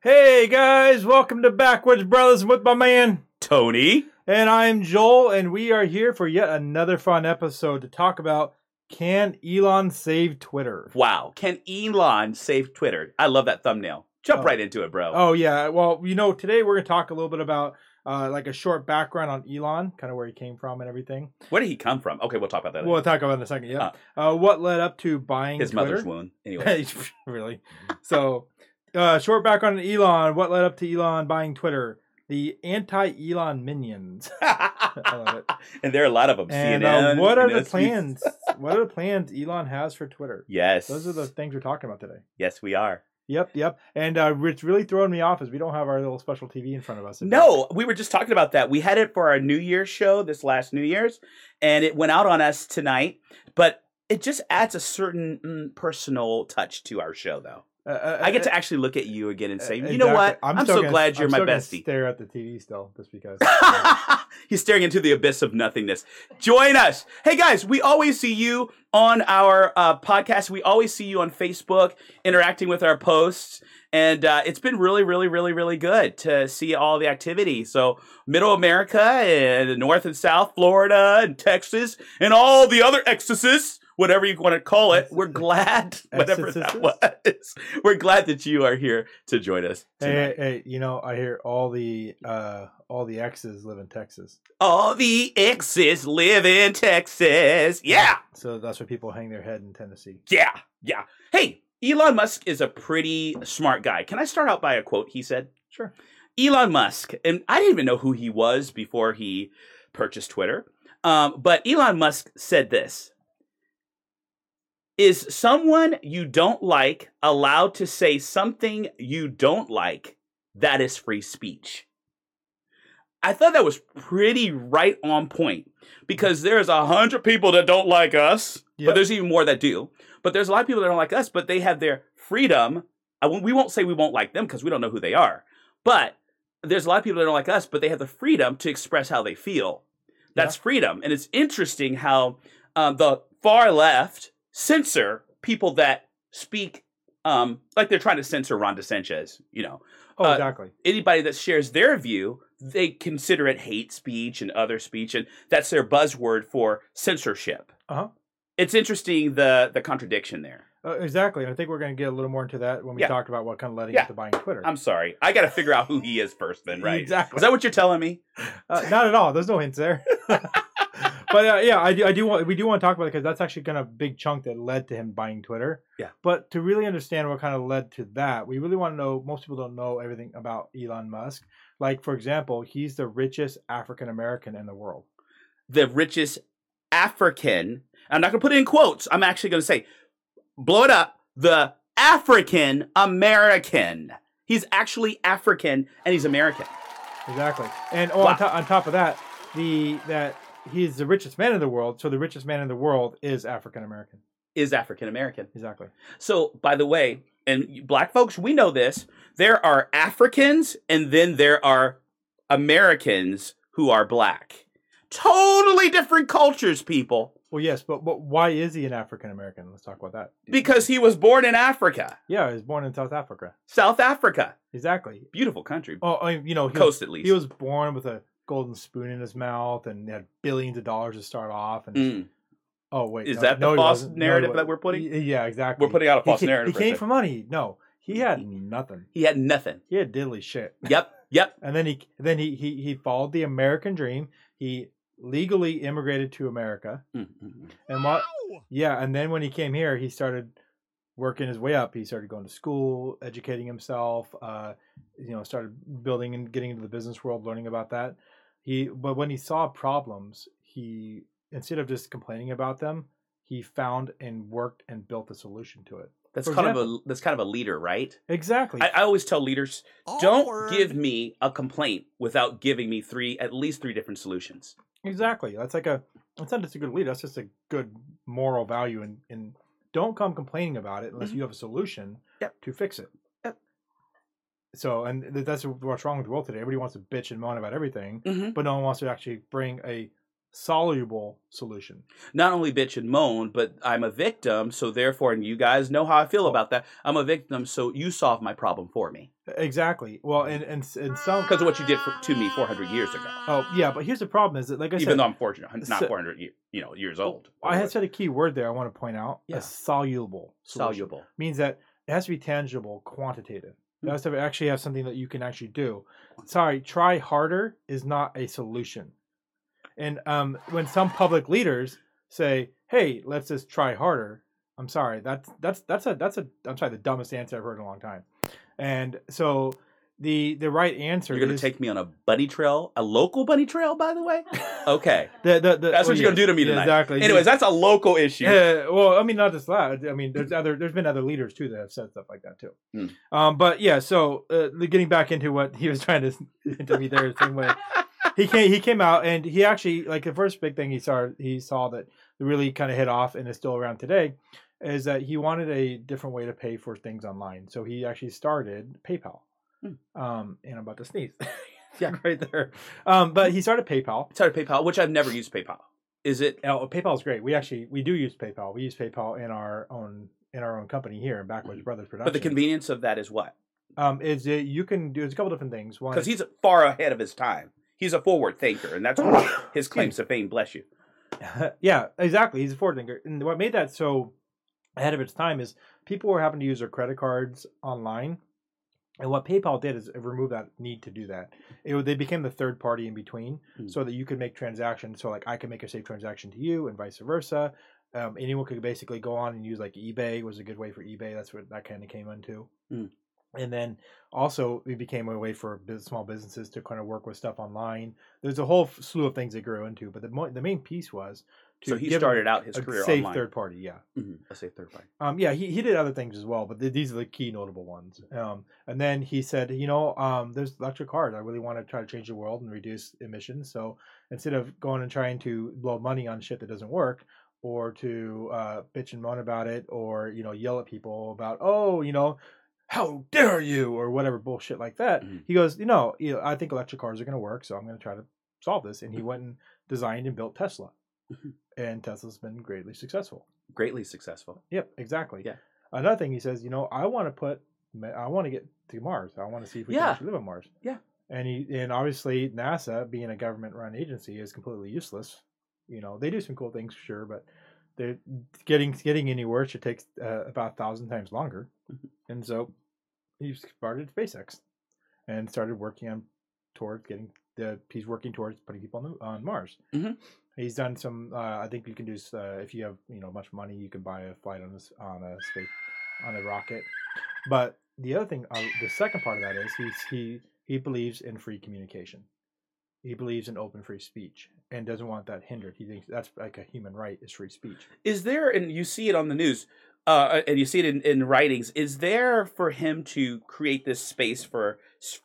Hey guys, welcome to Backwoods Brothers with my man Tony. and I'm Joel, and we are here for yet another fun episode to talk about can Elon save Twitter? Wow. Can Elon save Twitter? I love that thumbnail. Jump Oh. right into it, bro. Oh yeah, well you know today we're gonna talk a little bit about uh, like a short background on Elon, kind of where he came from and everything. Where did he come from? Okay, we'll talk about that. We'll talk about it in a second. Yeah, uh, what led up to buying His Twitter? mother's wound. Anyway. really? So, uh, short background on Elon. What led up to Elon buying Twitter? The anti-Elon minions. I love it. and there are a lot of them. And CNN. uh, what are the plans? what are the plans Elon has for Twitter? Yes. Those are the things we're talking about today. Yes, we are. Yep, yep. And uh, it's really throwing me off is we don't have our little special TV in front of us. No, we were just talking about that. We had it for our New Year's show this last New Year's, and it went out on us tonight. But it just adds a certain mm, personal touch to our show, though. Uh, uh, I get to uh, actually look at you again and say, uh, you know what? exactly. I'm, so gonna- glad you're I'm my bestie. Stare at the TV still, just because. He's staring into the abyss of nothingness. Join us. Hey guys, we always see you on our uh, podcast. We always see you on Facebook interacting with our posts. And uh, it's been really, really, really, really good to see all the activity. So, Middle America and North and South Florida and Texas and all the other exorcists, whatever you want to call it, we're glad, whatever that was. We're glad that you are here to join us. hey, hey, hey, you know, I hear all the uh, all the exes live in Texas, All the exes live in Texas. Yeah. so that's where people hang their head in Tennessee. Yeah, yeah. Hey, Elon Musk is a pretty smart guy. Can I start out by a quote he said? Sure. Elon Musk, and I didn't even know who he was before he purchased Twitter. Um, but Elon Musk said this Is someone you don't like allowed to say something you don't like that is free speech? I thought that was pretty right on point because there's a hundred people that don't like us, Yep. but there's even more that do. But there's a lot of people that don't like us, but they have their freedom. I we won't say we won't like them because we don't know who they are. But there's a lot of people that don't like us, but they have the freedom to express how they feel. That's freedom. And it's interesting how um, the far left censor people that speak um, like they're trying to censor Ron DeSantis, you know Oh, Uh, exactly. anybody that shares their view, they consider it hate speech and other speech, and that's their buzzword for censorship. Uh-huh. It's interesting the the contradiction there. Uh, exactly. And I think we're going to get a little more into that when we Yeah. talk about what kind of led Yeah. into buying Twitter. I'm sorry, I got to figure out who he is first, then, right? Exactly. Is that what you're telling me? Uh, not at all. There's no hints there. but uh, yeah, I do. I do want. We do want to talk about it because that's actually kind of a big chunk that led to him buying Twitter. Yeah. But to really understand what kind of led to that, we really want to know. Most people don't know everything about Elon Musk. Like for example, he's the richest African American in the world. The richest African. I'm not going to put it in quotes. I'm actually going to say, blow it up. The African American. He's actually African and he's American. Exactly. And oh, Wow. on, to- on top of that, the that he's the richest man in the world. So the richest man in the world is African American. Is African American. Exactly. So, by the way, and black folks, we know this. There are Africans and then there are Americans who are black. Totally different cultures, people. Well, yes, but but why is he an African American? Let's talk about that. Because he was born in Africa, Yeah, he was born in South Africa. South Africa. Exactly. Beautiful country. Oh, I mean, you know, he was, Coast, at least. he was born with a golden spoon in his mouth and had billions of dollars to start off. And Mm. oh wait, Is no- that the no, he false wasn't. No, narrative that we're putting? Yeah, exactly. We're putting out a false he, ca- narrative He came for money. No, he had nothing. He had nothing. He had diddly shit. Yep, yep. And then he then he he he followed the American dream. He legally immigrated to America. Mm, mm, mm. And what? Yeah, and then when he came here, he started working his way up. He started going to school, educating himself. Uh, you know, started building and getting into the business world, learning about that. He, but when he saw problems, he instead of just complaining about them, he found and worked and built a solution to it. That's For kind of a that's kind of a leader, right? Exactly. I, I always tell leaders, don't Awkward. give me a complaint without giving me three, at least three different solutions. Exactly. That's like a that's not just a good leader. That's just a good moral value and and don't come complaining about it unless Mhm. you have a solution Yep. to fix it. So and that's what's wrong with the world today. Everybody wants to bitch and moan about everything, Mm-hmm. but no one wants to actually bring a soluble solution. Not only bitch and moan, but I'm a victim, so therefore, and you guys know how I feel about that. I'm a victim, so you solve my problem for me Exactly. Well, and and, and some because of what you did for, to me 400 years ago. Oh yeah, but here's the problem: is that like I said Even though I'm fortunate, not so- 400, ye- you know, years old. I had said a key word there. I want to point out: Yeah. a soluble. solution. soluble. means that it has to be tangible, quantitative. Hmm. It has to actually have something that you can actually do. Sorry, try harder is not a solution. And um, when some public leaders say, "Hey, let's just try harder," I'm sorry, that's that's that's a that's a I'm sorry, the dumbest answer I've heard in a long time. And so the the right answer You're going to take me on a bunny trail, a local bunny trail, by the way. Okay, the, the, the, that's oh, what you're going to do to me yeah, tonight. Exactly. Anyways, that's a local issue. Yeah, well, I mean, not just that. I mean, there's other, there's been other leaders too that have said stuff like that too. Hmm. Um, but yeah, so uh, getting back into what he was trying to to me there the same way. He came, he came out, and he actually like the first big thing he saw, he saw that really kind of hit off, and is still around today, is that he wanted a different way to pay for things online. So he actually started PayPal. Hmm. Um, and I'm about to sneeze. Yeah. right there. Um, but he started PayPal. Started PayPal, which I've never used PayPal. Is it? Oh, PayPal is great. We actually we do use PayPal. We use PayPal in our own in our own company here in Backwoods Brothers Production. But the convenience of that is what? um is it you can do it's a couple different things. One, Because he's far ahead of his time. He's a forward thinker, and that's his claims to fame. Bless you. yeah, exactly. He's a forward thinker, and what made that so ahead of its time is people were having to use their credit cards online. And what PayPal did is it removed that need to do that. It, they became the third party in between, Hmm. so that you could make transactions. So like I can make a safe transaction to you, and vice versa. Um, anyone could basically go on and use like eBay was a good way for eBay. That's what that kind of came into. Hmm. And then also it became a way for small businesses to kind of work with stuff online. There's a whole slew of things that grew into, but the mo- the main piece was So he started out his a career safe online. third party. Yeah. Mhm, A safe third party. Um, yeah, he, he did other things as well, but th- these are the key notable ones. Um, and then he said, you know, um, there's electric cars. I really want to try to change the world and reduce emissions. So instead of going and trying to blow money on shit that doesn't work, or to uh, bitch and moan about it, or you know, yell at people about, oh, you know, how dare you, or whatever bullshit like that. Mhm. He goes, you know, you know, I think electric cars are going to work, so I'm going to try to solve this. And he Mhm. went and designed and built Tesla, Mhm. And Tesla's been greatly successful. Greatly successful. Yep, exactly. Yeah. Another thing he says, you know, I want to put, I want to get to Mars. I want to see if we Yeah. can actually live on Mars. Yeah. And he, and obviously NASA, being a government-run agency, is completely useless. You know, they do some cool things, for sure, but they're getting getting anywhere should take uh, about a thousand times longer. Mhm. And so he started SpaceX and started working on towards getting the. He's working towards putting people on the, on Mars. Mhm. He's done some. Uh, I think you can do uh, if you have you know much money, you can buy a flight on on a space on a rocket. But the other thing, uh, the second part of that is he's he he believes in free communication. He believes in open free speech and doesn't want that hindered. He thinks that's like a human right is free speech. Is there, and you see it on the news, uh, and you see it in, in writings, is there for him to create this space for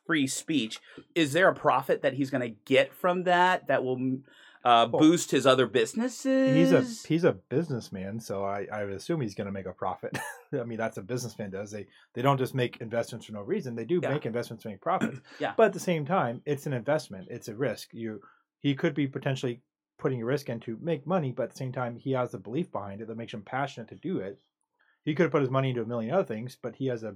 free speech? Is there a profit that he's going to get from that that will uh, Well, boost his other businesses? He's a he's a businessman, so I, I assume he's going to make a profit. I mean, that's what a businessman does. They they don't just make investments for no reason. They do Yeah. make investments to make profits. Yeah. But at the same time, it's an investment. It's a risk. You he could be potentially putting a risk in to make money, but at the same time, he has a belief behind it that makes him passionate to do it. He could have put his money into a million other things, but he has a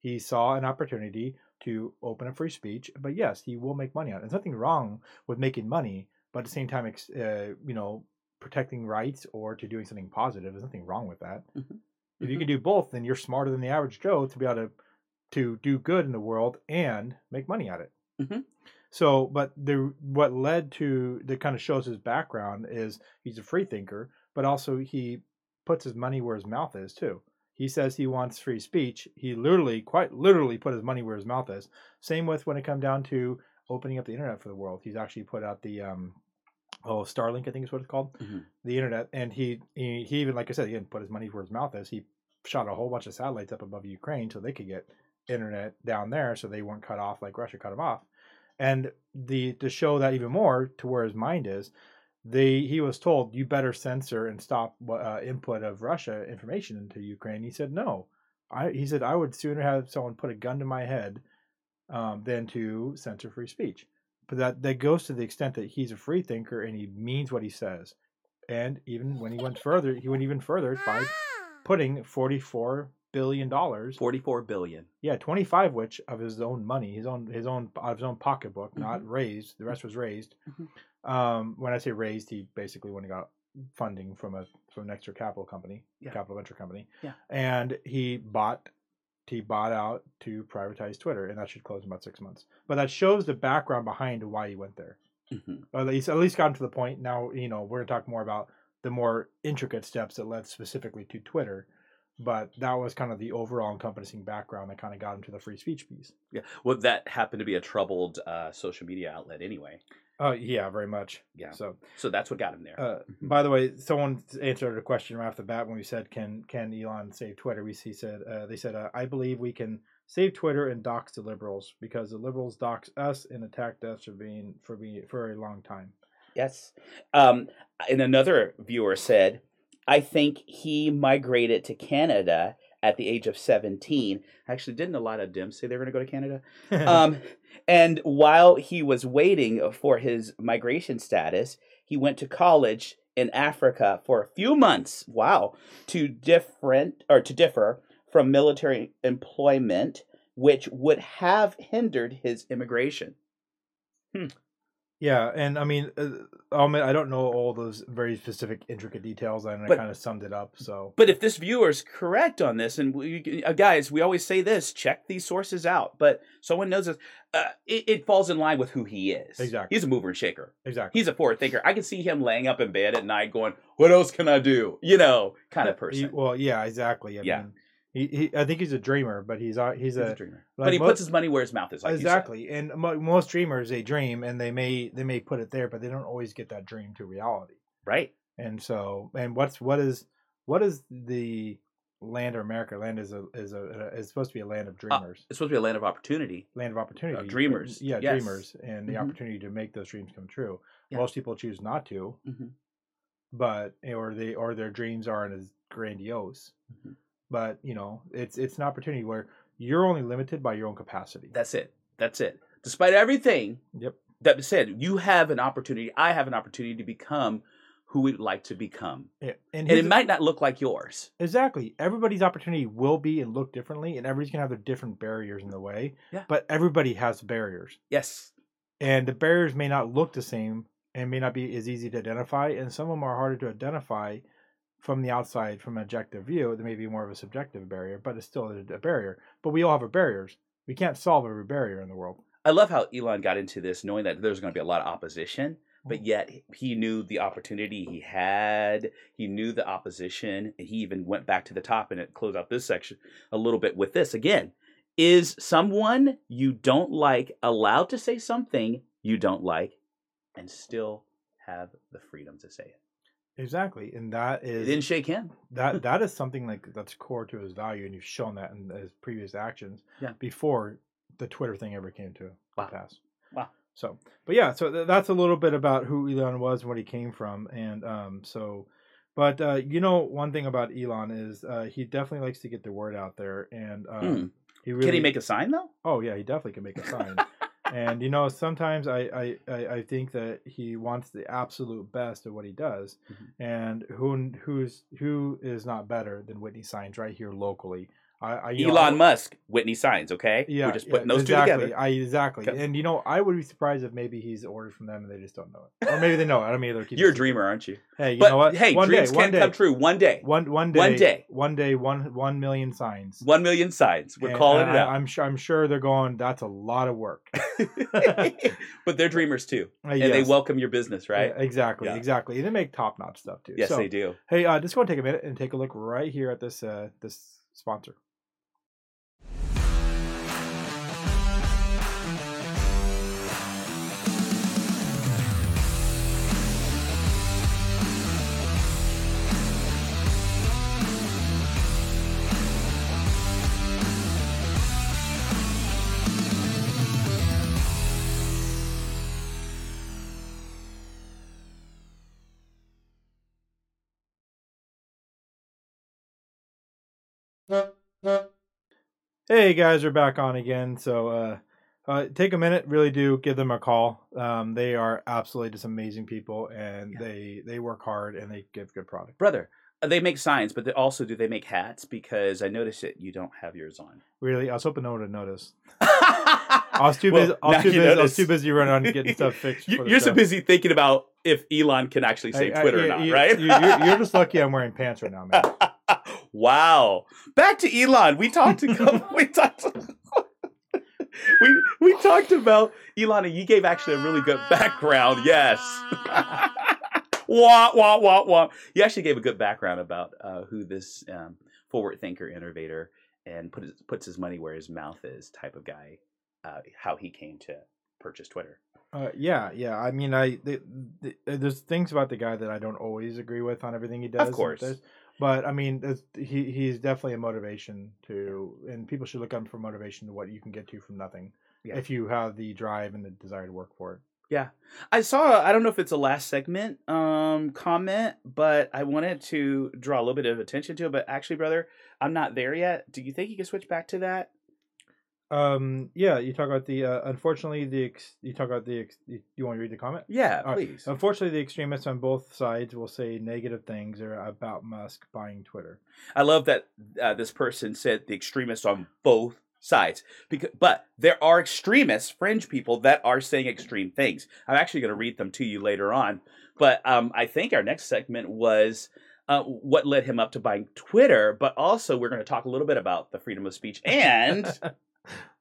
he saw an opportunity to open a free speech. But yes, he will make money on it. There's nothing wrong with making money, but at the same time, uh, you know, protecting rights or to doing something positive. There's nothing wrong with that. Mhm. If you Mhm. can do both, then you're smarter than the average Joe to be able to to do good in the world and make money at it. Mhm. So, but the what led to that kind of shows his background is he's a free thinker, but also he puts his money where his mouth is too. He says he wants free speech. He literally, quite literally, put his money where his mouth is. Same with when it come down to opening up the internet for the world. He's actually put out the um, oh Starlink, I think is what it's called, Mhm. the internet, and he, he he even like I said, he didn't put his money where his mouth is. He shot a whole bunch of satellites up above Ukraine so they could get internet down there, so they weren't cut off like Russia cut them off. And the to show that even more to where his mind is, they he was told you better censor and stop uh, input of Russia information into Ukraine. He said no. I he said I would sooner have someone put a gun to my head um, than to censor free speech. But that that goes to the extent that he's a free thinker and he means what he says. And even when he went further, he went even further by putting forty four billion dollars. Forty-four billion. Yeah, twenty five which of his own money, his own his own out of his own pocketbook, not Mhm. raised. The rest was raised. Mhm. Um, when I say raised, he basically when he got funding from a from an extra capital company, Yeah. capital venture company. Yeah. And he bought he bought out to privatize Twitter, and that should close in about six months. But that shows the background behind why he went there. Mhm. At least at least gotten to the point. Now you know we're gonna talk more about the more intricate steps that led specifically to Twitter. But that was kind of the overall encompassing background that kind of got him to the free speech piece. Yeah. Well, that happened to be a troubled uh, social media outlet anyway. Oh yeah, very much. Yeah. So So that's what got him there. Uh, Mhm. by the way, someone answered a question right off the bat when we said, "Can can Elon save Twitter?" We he said uh, they said, uh, "I believe we can save Twitter and dox the liberals because the liberals dox us and attacked us for being for being for a long time." Yes. Um, and another viewer said, I think he migrated to Canada at the age of 17. Actually, didn't a lot of Dems say they were going to go to Canada? Um, and while he was waiting for his migration status, he went to college in Africa for a few months. Wow. To different or to differ from military employment, which would have hindered his immigration. Yeah, and I mean, uh, I don't know all those very specific, intricate details, and I kind of summed it up. So But if this viewer is correct on this, and we, uh, guys, we always say this: check these sources out. But someone knows this. Uh, it, it falls in line with who he is. Exactly. He's a mover and shaker. exactly, He's a forward thinker. I can see him laying up in bed at night, going, "What else can I do?" You know, kind of person. well, yeah, exactly. I Yeah. mean, he, he, I think he's a dreamer, but he's uh, he's, He's a a dreamer. like but he mo- puts his money where his mouth is. Like exactly and mo- most dreamers they dream and they may they may put it there but they don't always get that dream to reality right? and so and what's what is what is the land of america land is a is a is supposed to be a land of dreamers It's supposed to be a land of opportunity. land of opportunity Uh, dreamers, yeah yes. dreamers and the Mhm. opportunity to make those dreams come true Yeah. most people choose not to Mhm. but or they or their dreams aren't as grandiose Mhm. But you know it's it's an opportunity where you're only limited by your own capacity That's it. That's it. Despite everything yep that was said, you have an opportunity. I have an opportunity to become who we'd like to become, Yeah, and and, it might not look like yours. Exactly. Everybody's opportunity will be and look differently, and everybody's gonna have their different barriers in the way. Yeah. But everybody has barriers, Yes. and the barriers may not look the same and may not be as easy to identify, and some of them are harder to identify from the outside, from an objective view. There may be more of a subjective barrier, but it's still a, barrier. But we all have our barriers. We can't solve every barrier in the world. I love how Elon got into this knowing that there's going to be a lot of opposition, but Mm-hmm. yet he knew the opportunity he had. He knew the opposition. And he even went back to the top and it closed out this section a little bit with this again. Is someone you don't like allowed to say something you don't like and still have the freedom to say it? Exactly, and that is It is didn't shake him. that that is something like that's core to his value, and you've shown that in his previous actions. Yeah. Before the Twitter thing ever came to Wow. pass. Wow. So, but yeah, so th- that's a little bit about who Elon was and what he came from, and um, so, but uh, you know, one thing about Elon is uh, he definitely likes to get the word out there, and um, Hmm. he really Can he make a sign though? Oh yeah, he definitely can make a sign. and you know, sometimes I, I, I, think that he wants the absolute best of what he does. Mhm. And who who's who is not better than Whitney Signs right here locally? I, I Elon know, Musk, Whitney Signs, okay? Yeah, We're just yeah, putting those exactly. two together. I exactly. Okay. And you know, I would be surprised if maybe he's ordered from them and they just don't know it, or maybe they know. it. I don't mean they're You're a dreamer, aren't you? Hey, you but know what? hey, one dreams day, one can day, come true one day. One one day, One day. one day, one one million signs. One million signs. We're And calling it out. I'm sure. I'm sure they're going. That's a lot of work. but they're dreamers too, Uh, and they welcome your business, right? Yeah, exactly, Yeah. exactly. And they make top notch stuff too. yes, so, they do. Hey, uh, just go and take a minute and take a look right here at this uh, this sponsor. Hey guys, we're back on again. So uh, uh, take a minute, really do give them a call. Um, they are absolutely just amazing people, and Yeah. they they work hard and they give good product. Brother, uh, they make signs, but they also do they make hats? Because I noticed that you don't have yours on. Really, I was hoping no one would notice. I I was too busy. I was too busy. I was too busy running on getting stuff fixed. you, you're so busy thinking about if Elon can actually I- save I- Twitter or not, you- right? You, are you're just lucky I'm wearing pants right now, man. wow. Back to Elon. We talked to we talked we we talked about Elon and you gave actually a really good background. Yes. wah wah wah wah. You actually gave a good background about uh, who this um, forward thinker innovator and put his, puts his money where his mouth is type of guy. Uh, how he came to purchase Twitter. Uh, yeah, yeah. I mean, I the, the, there's things about the guy that I don't always agree with on everything he does. and course. But I mean, he he's definitely a motivation to, and people should look up for motivation to what you can get to from nothing Yeah. if you have the drive and the desire to work for it. Yeah, I saw I don't know if it's a last segment um comment, but I wanted to draw a little bit of attention to it. But actually, brother, I'm not there yet. Do you think you can switch back to that? Um, yeah, you talk about the uh, unfortunately the ex, you talk about the ex, you, want to read the comment? Yeah, All right. please. Unfortunately, the extremists on both sides will say negative things about Musk buying Twitter. I love that uh, this person said the extremists on both sides because but there are extremists fringe people that are saying extreme things i'm actually going to read them to you later on but um, i think our next segment was uh, what led him up to buying twitter but also we're going to talk a little bit about the freedom of speech and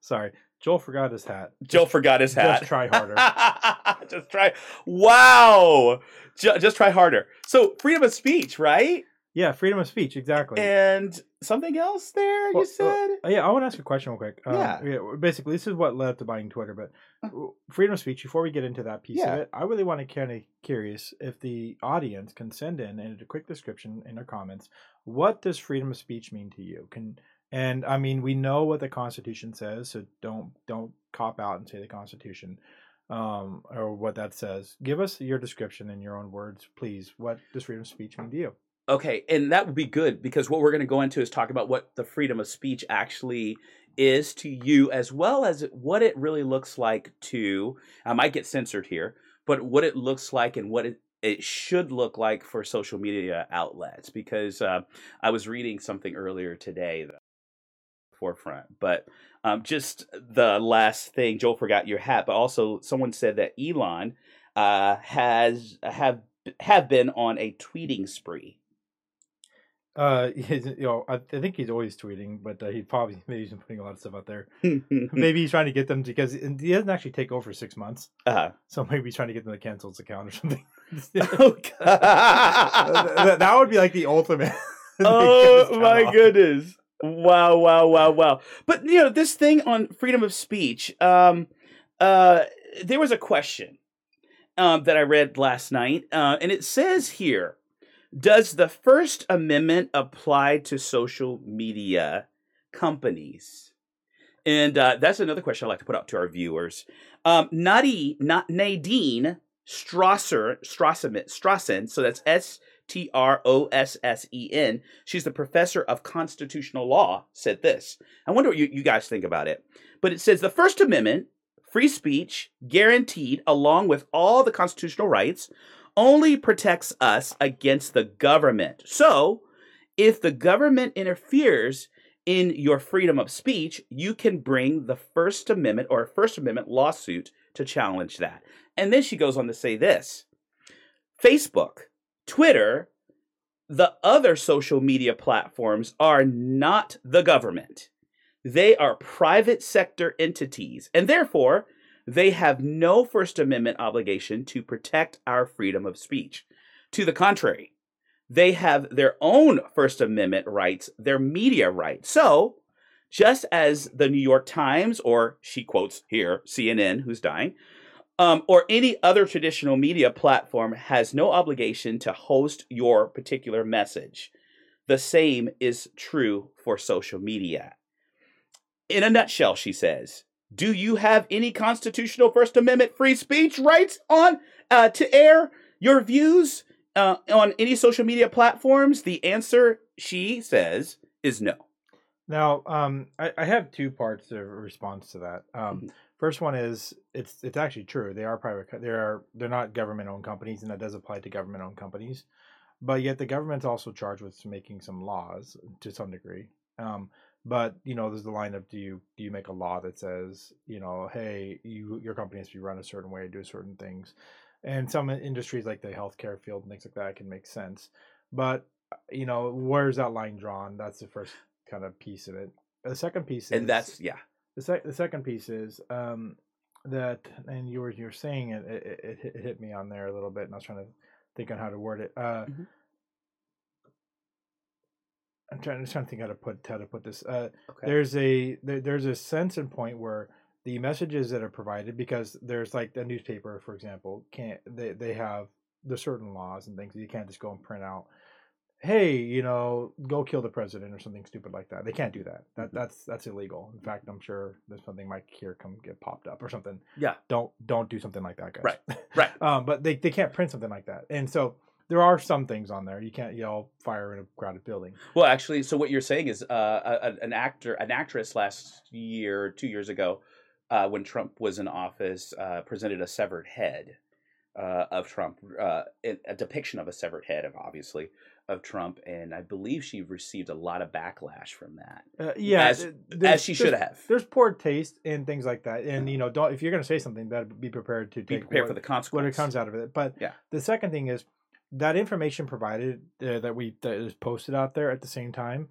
Sorry, Joel forgot his hat. joe forgot his hat Just try harder. just try wow Ju- just try harder so freedom of speech right Yeah, freedom of speech, exactly. and something else there you said Uh, yeah, I want to ask a question real quick. Um, Yeah. Basically, this is what led up to buying Twitter, but freedom of speech. Before we get into that piece Yeah. of it, I really want to kind of curious if the audience can send in in a quick description in their comments. What does freedom of speech mean to you? Can and I mean we know what the Constitution says, so don't don't cop out and say the Constitution um, or what that says. Give us your description in your own words, please. What does freedom of speech mean to you? Okay, and that would be good because what we're going to go into is talk about what the freedom of speech actually is to you, as well as what it really looks like to. I might get censored here, but what it looks like and what it it should look like for social media outlets. Because uh, I was reading something earlier today, forefront, but um, just the last thing. Joel forgot your hat, but also someone said that Elon uh, has have have been on a tweeting spree. Uh, you know, I, I think he's always tweeting, but uh, he probably maybe he's been putting a lot of stuff out there. maybe he's trying to get them because he doesn't actually take over six months, uh, so maybe he's trying to get them to cancel his account or something. oh, that, that would be like the ultimate. oh my goodness. Wow, wow, wow, wow. But you know, this thing on freedom of speech, um uh there was a question um that I read last night, uh, and it says here, does the First Amendment apply to social media companies? And uh, that's another question I'd like to put out to our viewers. Um, Nadi, not Nadine Strasser, Strossen, Strossen, so that's S T R O S S E N. She's the professor of constitutional law, said this. I wonder what you, you guys think about it. But it says the First Amendment, free speech, guaranteed along with all the constitutional rights, only protects us against the government. So, if the government interferes in your freedom of speech, you can bring the First Amendment or a First Amendment lawsuit to challenge that. And then she goes on to say this Facebook, Twitter, the other social media platforms are not the government. They are private sector entities, and therefore, they have no First Amendment obligation to protect our freedom of speech. To the contrary, they have their own First Amendment rights, their media rights. So, just as the New York Times, or she quotes here, CNN, who's dying, um, or any other traditional media platform has no obligation to host your particular message. The same is true for social media. In a nutshell, she says, do you have any constitutional First Amendment free speech rights on uh, to air your views uh, on any social media platforms? The answer, she says, is no. Now, um, I, I have two parts of response to that. Um, Mhm. First one is it's it's actually true. They are private. co- They are they're not government owned companies, and that does apply to government owned companies. But yet the government's also charged with making some laws to some degree. Um, but you know, there's the line of do you do you make a law that says you know, hey, you your company has to be run a certain way, do certain things, and some industries like the healthcare field and things like that can make sense. But uh, you know, where's that line drawn? That's the first kind of piece of it. The second piece is and that's yeah. The, sec- the second piece is um, that, and you were you were saying it it, it, hit- it hit me on there a little bit, and I was trying to think on how to word it. Uh, Mhm. I'm trying, just trying to think how to put how to put this. Uh, Okay. There's a there, there's a sense and point where the messages that are provided, because there's like the newspaper, for example, can't they they have the certain laws and things. You can't just go and print out hey, you know, go kill the president or something stupid like that. They can't do that. That Mhm. that's that's illegal. In fact, I'm sure there's something might here come get popped up or something. Yeah. Don't don't do something like that, guys. Right, right. um, but they they can't print something like that, and so there are some things on there you can't yell fire in a crowded building. Well, actually, so what you're saying is uh, a- an actor, an actress last year, two years ago, uh, when Trump was in office, uh, presented a severed head uh, of Trump, uh, a a depiction of a severed head, of obviously of Trump, and I believe she received a lot of backlash from that, Uh, yeah, As- as she should have. There's poor taste and things like that, and you know, don't if you're going to say something, better be prepared to Be take prepared what- for the what consequence. it comes out of it. But Yeah. the second thing is that information provided uh, that we that is posted out there at the same time.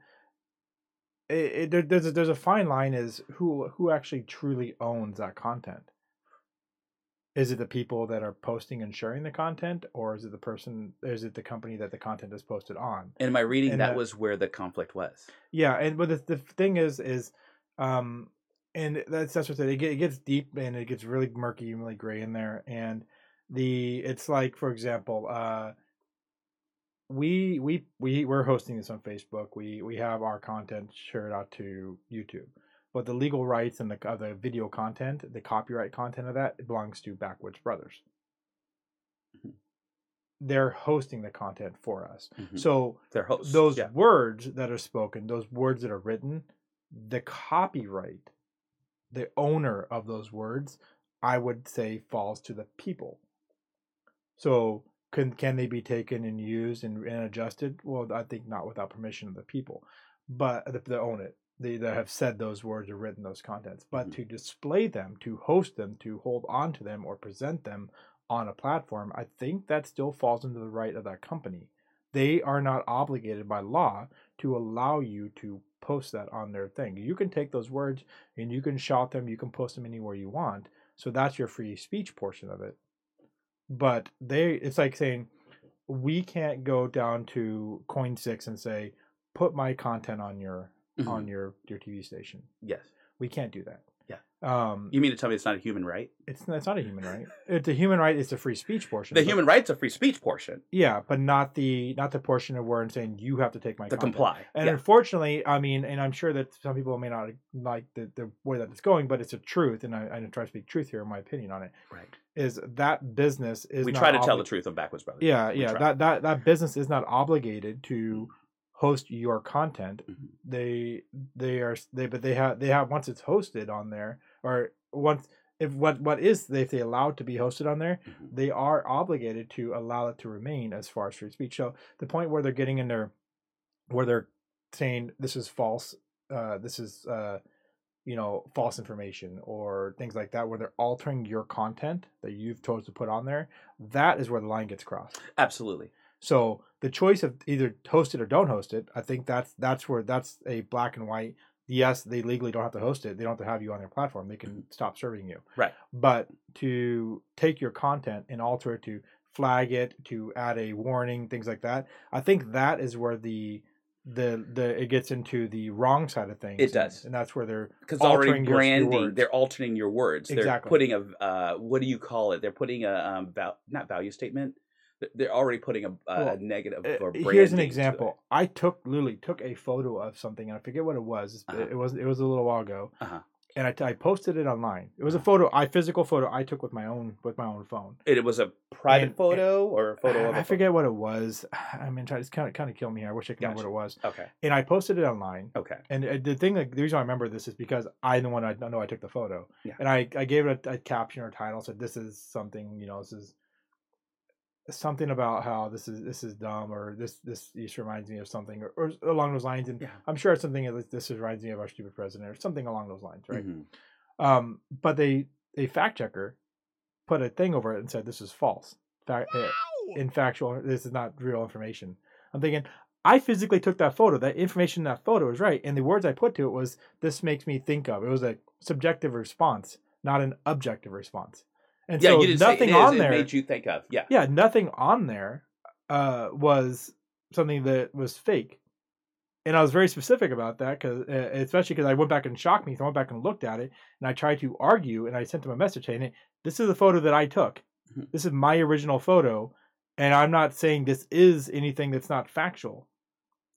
It, it, there, there's a, there's a fine line is who who actually truly owns that content. Is it the people that are posting and sharing the content, or is it the person? Is it the company that the content is posted on? In my reading, And that that- was where the conflict was. Yeah, and but the, the thing is, is, um, and that's that's what I said. It, get, it gets deep and it gets really murky and really gray in there. And the it's like, for example, uh, we we we we're hosting this on Facebook. We we have our content shared out to YouTube, but the legal rights and the of the video content, the copyright content of that, it belongs to Backwoods Brothers. Mhm. They're hosting the content for us. Mhm. So hosts. those yeah. words that are spoken, those words that are written, the copyright, the owner of those words, I would say falls to the people. So can can they be taken and used and, and adjusted? Well, I think not without permission of the people, but the, the own it. They that have said those words or written those contents. But Mhm. to display them, to host them, to hold on to them or present them on a platform, I think that still falls into the right of that company they are not obligated by law to allow you to post that on their thing. You can take those words and you can shout them, you can post them anywhere you want. So that's your free speech portion of it. But they it's like saying we can't go down to KOIN 6 and say put my content on your on Mhm. your your TV station. Yes. We can't do that. Yeah. Um You mean to tell me it's not a human right? it's it's not a human right. It's a human right, it's the free speech portion. The human right's a free speech portion. yeah, but not the not the portion of where I'm saying you have to take my To content. comply. And yeah. unfortunately, I mean, and I'm sure that some people may not like the, the way that it's going, but it's a truth, and I, I try to speak truth here, in my opinion on it, Right. is that business is We try to tell the truth of Backwoods Brothers. Yeah, We yeah, try. that, that that business is not obligated to host your content. Mhm. They they are they but they have they have once it's hosted on there or once if what what is if they allow it to be hosted on there, Mhm. they are obligated to allow it to remain as far as free speech. So the point where they're getting in there, where they're saying this is false, uh, this is uh, you know false information or things like that, where they're altering your content that you've chose to put on there, that is where the line gets crossed. Absolutely. So the choice of either host it or don't host it, I think that's that's where that's a black and white. Yes, they legally don't have to host it. They don't have to have you on their platform. They can stop serving you. Right. But to take your content and alter it to flag it, to add a warning, things like that, I think that is where the the the it gets into the wrong side of things. It does. and that's where they're Because already altering your- your words. they're altering your words. They're Exactly. putting a uh, what do you call it? They're putting a um, val- not value statement. They're- already putting a, a Well, negative. Uh, or here's an example. I took literally took a photo of something, and I forget what it was. Uh-huh. It was it was a little while ago, Uh-huh. and I, I posted it online. It was a photo, I physical photo I took with my own with my own phone. It was a private And- photo or a photo of I forget what it was. I mean, it's kind of kind of kill me here. I wish I could know what it was. Okay. And I posted it online. Okay. And uh, the thing, like, the reason I remember this is because I'm the one I know I took the photo, Yeah. and I, I gave it a, a caption or title, said this is something, you know, this is something about how this is this is dumb or this this this reminds me of something or, or along those lines, and Yeah. I'm sure it's something that this reminds me of our stupid president or something along those lines, right? Mhm. Um, but they a fact checker put a thing over it and said this is false. Fact, uh, in factual, this is not real information. I'm thinking, I physically took that photo. That information in that photo is right, and the words I put to it was, "This makes me think of." It was a subjective response, not an objective response. And Yeah, so you didn't say nothing it is, on it there. made you think of. Yeah. yeah, nothing on there uh, was something that was fake. And I was very specific about that because, uh, especially because I went back and shocked me. So I went back and looked at it, and I tried to argue, and I sent him a message saying, "This is the photo that I took. Mhm. This is my original photo, and I'm not saying this is anything that's not factual."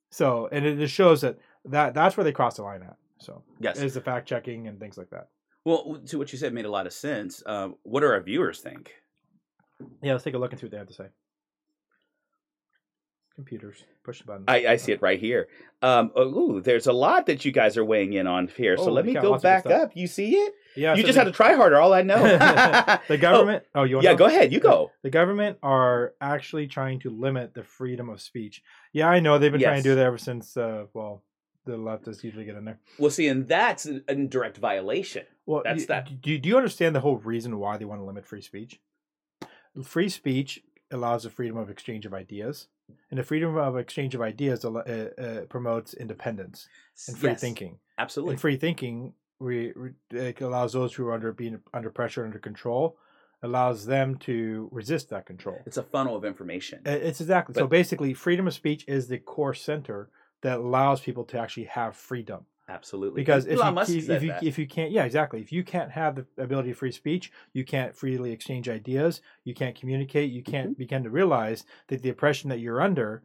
So, and it just shows that that that's where they cross the line at. So, Yes. is the fact checking and things like that. Well, to what you said made a lot of sense. Um, what do our viewers think? Yeah, let's take a look and see what they have to say. Computers, push the button. I, I see it right here. Um, oh, ooh, there's a lot that you guys are weighing in on here. So Holy let me go lots of good back up. You see it? yeah, you so just the- had to try harder. All I know. the government. Oh, you want yeah, go ahead. You go. The government are actually trying to limit the freedom of speech. Yeah, I know they've been trying to do that ever since. Uh, well, the leftists usually get in there. Well, see, and that's an- a direct violation. Well, That's y- that. Do, do you understand the whole reason why they want to limit free speech? Free speech allows the freedom of exchange of ideas, and the freedom of exchange of ideas uh, uh, promotes independence and free Yes, thinking. Absolutely. And free thinking re, re, allows those who are under being under pressure, under control, allows them to resist that control. It's a funnel of information. Uh, It's exactly so. Basically, freedom of speech is the core center that allows people to actually have freedom. Absolutely. Because if Elon you, if, you if you can't, yeah, exactly. If you can't have the ability of free speech, you can't freely exchange ideas. You can't communicate. You can't Mm-hmm. begin to realize that the oppression that you're under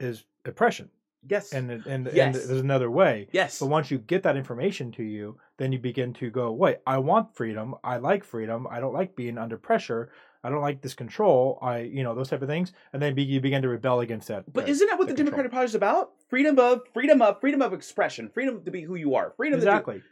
is oppression, yes. and and, and there's another way. yes. But once you get that information to you, then you begin to go, wait, I want freedom. I like freedom. I don't like being under pressure. I don't like this control. I, you know, those type of things. And then be, you begin to rebel against that. But that- isn't that what the the control. Democratic Party is about? Freedom of freedom of freedom of expression, freedom to be who you are, freedom exactly. to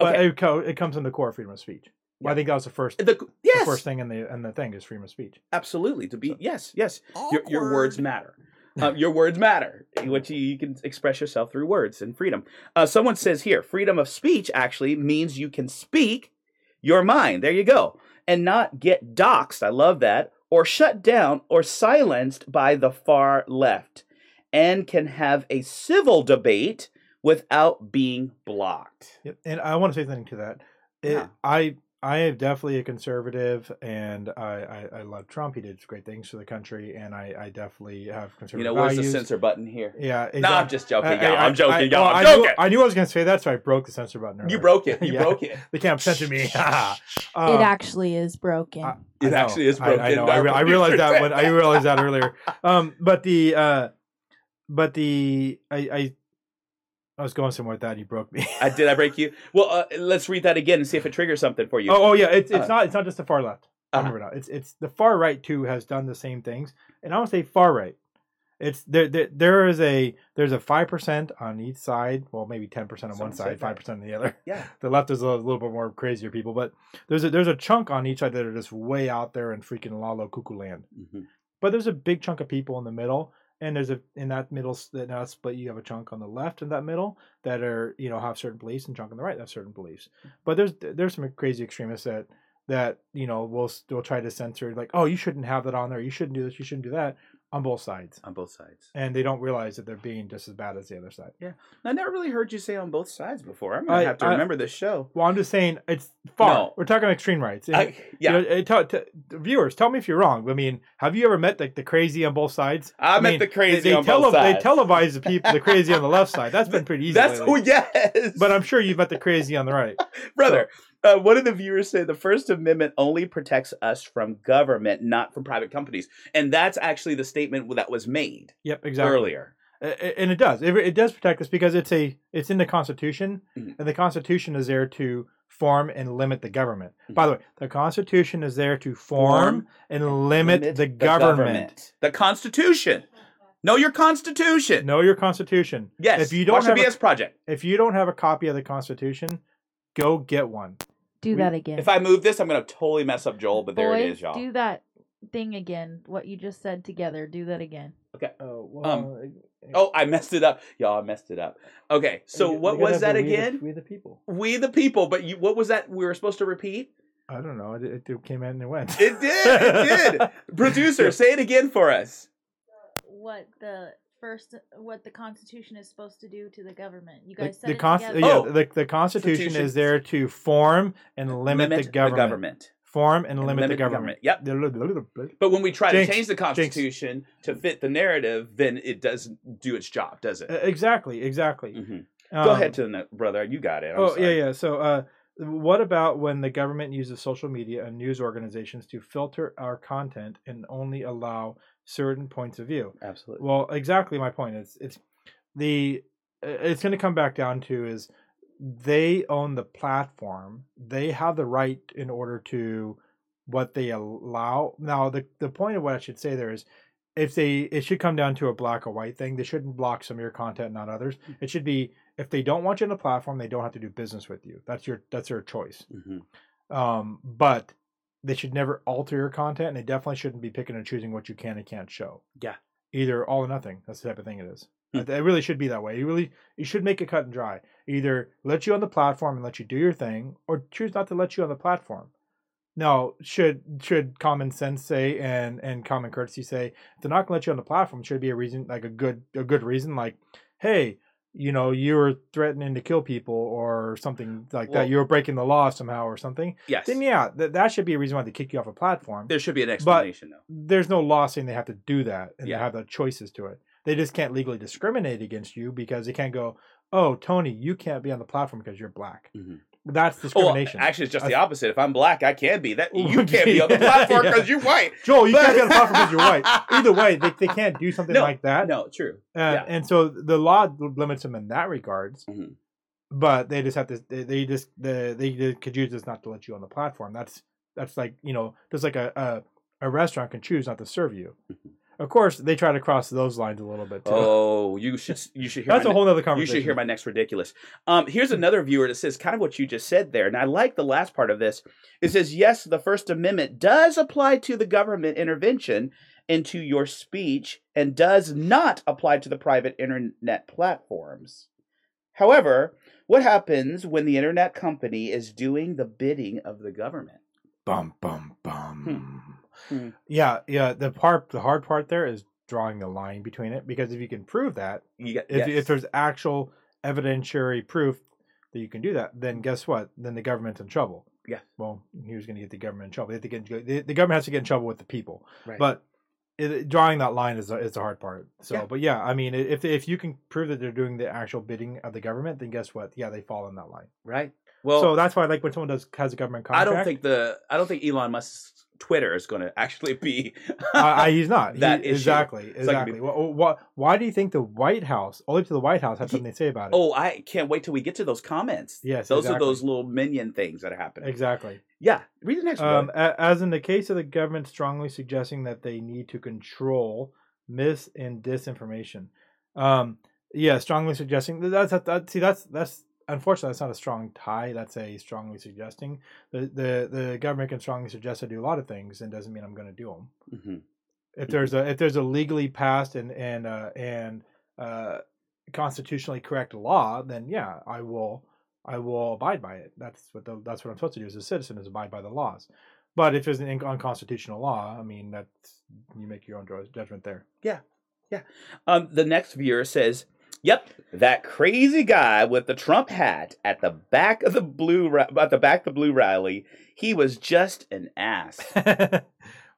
But Okay. it, co- it comes in the core of freedom of speech. Well, I think that was the first, do, the the first thing in the in the thing is freedom of speech. absolutely to be So- yes, yes. Your, your words matter. Uh, your words matter. What you, you can express yourself through words and freedom. Uh, someone says here, freedom of speech actually means you can speak your mind. There you go, and not get doxxed. I love that. Or shut down or silenced by the far left, and can have a civil debate without being blocked. Yep. And I want to say something to that. It, Yeah. I I am definitely a conservative, and I, I I love Trump. He did great things for the country, and I I definitely have conservative You know, where's values. the censor button here? Yeah, No, I'm just joking, I- y'all. I- I'm joking, I- y'all. well, I'm I knew, joking. I knew I was going to say that, so I broke the censor button. You broke it. You Yeah. broke it. They can't censor me. it Um, actually is broken. I- It I know. actually is I- I, know. I, re- I realized that when I realized that earlier. Um, but the uh, but the I, I was going somewhere with that. and You broke me. I, did I break you? Well, uh, let's read that again and see if it triggers something for you. oh, oh yeah. It's it's Uh, not it's not just the far left. I Uh-huh. remember now. It's it's the far right too has done the same things, and I want to say far right. It's there. There, there is a there's a five percent on each side. Well, maybe ten percent on one side, five percent on the other. Yeah. The left is a little bit more crazier people, but there's a there's a chunk on each side that are just way out there in freaking lalo cuckoo land. Mhm. But there's a big chunk of people in the middle, and there's a in that middle that now split. You have a chunk on the left in that middle that are you know have certain beliefs, and chunk on the right that have certain beliefs. But there's there's some crazy extremists that that you know will will try to censor like oh you shouldn't have that on there, you shouldn't do this, you shouldn't do that on both sides, On both sides. and they don't realize that they're being just as bad as the other side. Yeah. I never really heard you say on both sides before. I'm gonna have to I- remember this show. Well, I'm just saying it's far. No. We're talking extreme rights. I, You yeah, know, uh, tell- t- viewers, tell me if you're wrong. I mean, have you ever met like the crazy on both sides? I met mean, the crazy they, they on both sides. They televise the people, the crazy on the left side. That's been pretty easy. That's lately. oh yes, But I'm sure you've met the crazy on the right. brother. Uh, one of the viewers said the First Amendment only protects us from government, not from private companies, and that's actually the statement that was made Yep, exactly. earlier. A- a- and it does. It, it does protect us because it's a it's in the Constitution, Mhm. and the Constitution is there to form and limit the government. By the way, the Constitution is there to form, Form and limit, the, government. The Constitution. Know your Constitution. Know your Constitution. Yes. If you don't Watch have the a- BS Project. If you don't have a copy of the Constitution, go get one. Do We- that again. If I move this, I'm going to totally mess up Joel, but there Boys, it is, y'all. do that thing again. What you just said together. Do that again. Okay. Oh, um, well, Oh, I messed it up. Y'all, I messed it up. Okay, so what was that again? We the people. We the people, but you, what was that we were supposed to repeat? I don't know. It, it came out and it went. It did. It did. Producer, say it again for us. What the first? What the Constitution is supposed to do to the government? You The, guys said the, it const- together. yeah, Oh. the, the Constitution Constitution. is there to form and limit, the, government. the government. Form and, And limit, the government. Yep. government. But when we try Jinx. to change the Constitution to fit the narrative, then it doesn't do its job, does it? Exactly, exactly. Mhm. Um, Go ahead to the ne- brother. You got it. I'm oh sorry. yeah, yeah. So, uh, what about when the government uses social media and news organizations to filter our content and only allow certain points of view? Absolutely. Well, exactly my point is it's the it's going to come back down to is they own the platform. They have the right in order to what they allow. Now, the the point of what I should say there is if they it should come down to a black or white thing. They shouldn't block some of your content, not others. It should be if they don't want you on the platform, they don't have to do business with you. That's your that's their choice. Mhm. Um, but they should never alter your content, and they definitely shouldn't be picking and choosing what you can and can't show. Yeah. Either all or nothing. That's the type of thing it is. Hmm. It really should be that way. You really you should make it cut and dry. Either let you on the platform and let you do your thing, or choose not to let you on the platform. Now, should should common sense say and and common courtesy say if they're not going to let you on the platform, should be a reason like a good a good reason like, hey, you know, you were threatening to kill people or something like Well- that. You were breaking the law somehow or something. Yes. Then yeah, th- that should be a reason why they kick you off a platform. There should be an explanation, though. There's no law saying they have to do that and Yeah. they have the choices to it. They just can't legally discriminate against you because they can't go, oh, Tony, you can't be on the platform because you're black. Mhm. That's Oh, discrimination. actually, it's just I- the opposite. If I'm black, I can be. That you can't be on the platform Yeah. because you're white. Joel, you can't be on the platform because you're white. Either way, they, they can't do something No, like that. No, true. Uh, yeah. And so the law limits them in that regards, Mhm. but they just have to. They, they just the they, they could use this not to let you on the platform. That's that's like you know just like a a, a restaurant can choose not to serve you. Mhm. Of course, they try to cross those lines a little bit too. Oh, you should you should hear. that's my a whole other conversation. You should hear my next ridiculous. Um, here's another viewer that says kind of what you just said there, and I like the last part of this. It says, "Yes, the First Amendment does apply to the government intervention into your speech, and does not apply to the private internet platforms. However, what happens when the internet company is doing the bidding of the government? Bum bum bum. Hmm. Hmm. Yeah, yeah. The part, the hard part there is drawing the line between it because if you can prove that, You got, if, yes. if there's actual evidentiary proof that you can do that, then mm-hmm. guess what? Then the government's in trouble. Yeah. Well, here's going to get the government in trouble. They have to get the, the government has to get in trouble with the people. Right. But it, drawing that line is the- is the hard part. So, Yeah. but yeah, I mean, if if you can prove that they're doing the actual bidding of the government, then guess what? Yeah, they fall in that line. right. Well, so that's why I like when someone does has a government contract, I don't think the I don't think Elon Musk's Twitter is going to actually be. I, I, he's not. That issue. exactly, exactly. Wha wha- why do you think the White House, only to the White House, has something to say about it? Oh, I can't wait till we get to those comments. yes, those exactly. are those little minion things that are happening. exactly. Yeah, read the next Um, one. as in the case of the government strongly suggesting that they need to control mis and disinformation. Um, yeah, strongly suggesting that's that, that. See, that's that's unfortunately that's not a strong tie. That's a strongly suggesting. The the the government can strongly suggest I do a lot of things, and doesn't mean I'm going to do them. hmm if there's a if there's a legally passed and and uh, and uh, constitutionally correct law, then yeah, I will I will abide by it. That's what the, that's what I'm supposed to do as a citizen is abide by the laws. But if it's an unconstitutional law, I mean that's you make your own judgment there. Yeah, yeah. Um, the next viewer says, "Yep, that crazy guy with the Trump hat at the back of the blue at the back of the blue rally. He was just an ass."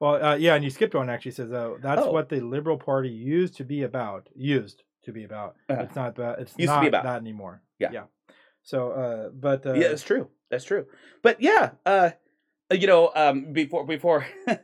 well, uh, yeah, and you skipped one actually says uh, that's Oh. what the Liberal Party used to be about. Used to be about. Uh-huh. It's not that. It's Used not about. that anymore. Yeah. yeah. So, uh, but uh, yeah, that's true. That's true. But yeah, uh, you know, um, before before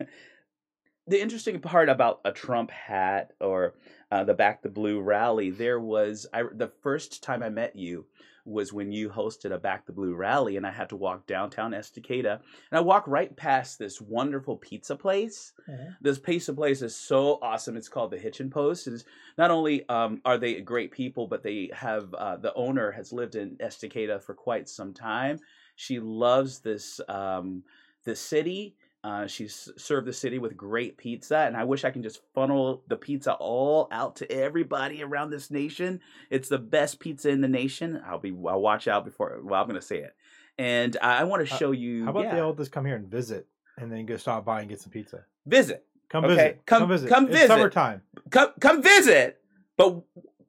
the interesting part about a Trump hat or uh, the Back the Blue rally, there was I the first time I met you was when you hosted a Back the Blue rally, and I had to walk downtown Estacada, and I walked right past this wonderful pizza place. This pizza place is so awesome. It's called the Hitchin Post. It's not only um, are they great people, but they have uh, the owner has lived in Estacada for quite some time. She loves this um, this city. Uh, she's served the city with great pizza, and I wish I can just funnel the pizza all out to everybody around this nation. It's the best pizza in the nation. I'll be I'll watch out before. Well, I'm going to say it, and I, I want to Uh, show you. How about yeah, they all just come here and visit, and then go stop by and get some pizza? visit? Come Okay, visit. come- visit. come visit. It's summertime. Come come visit, but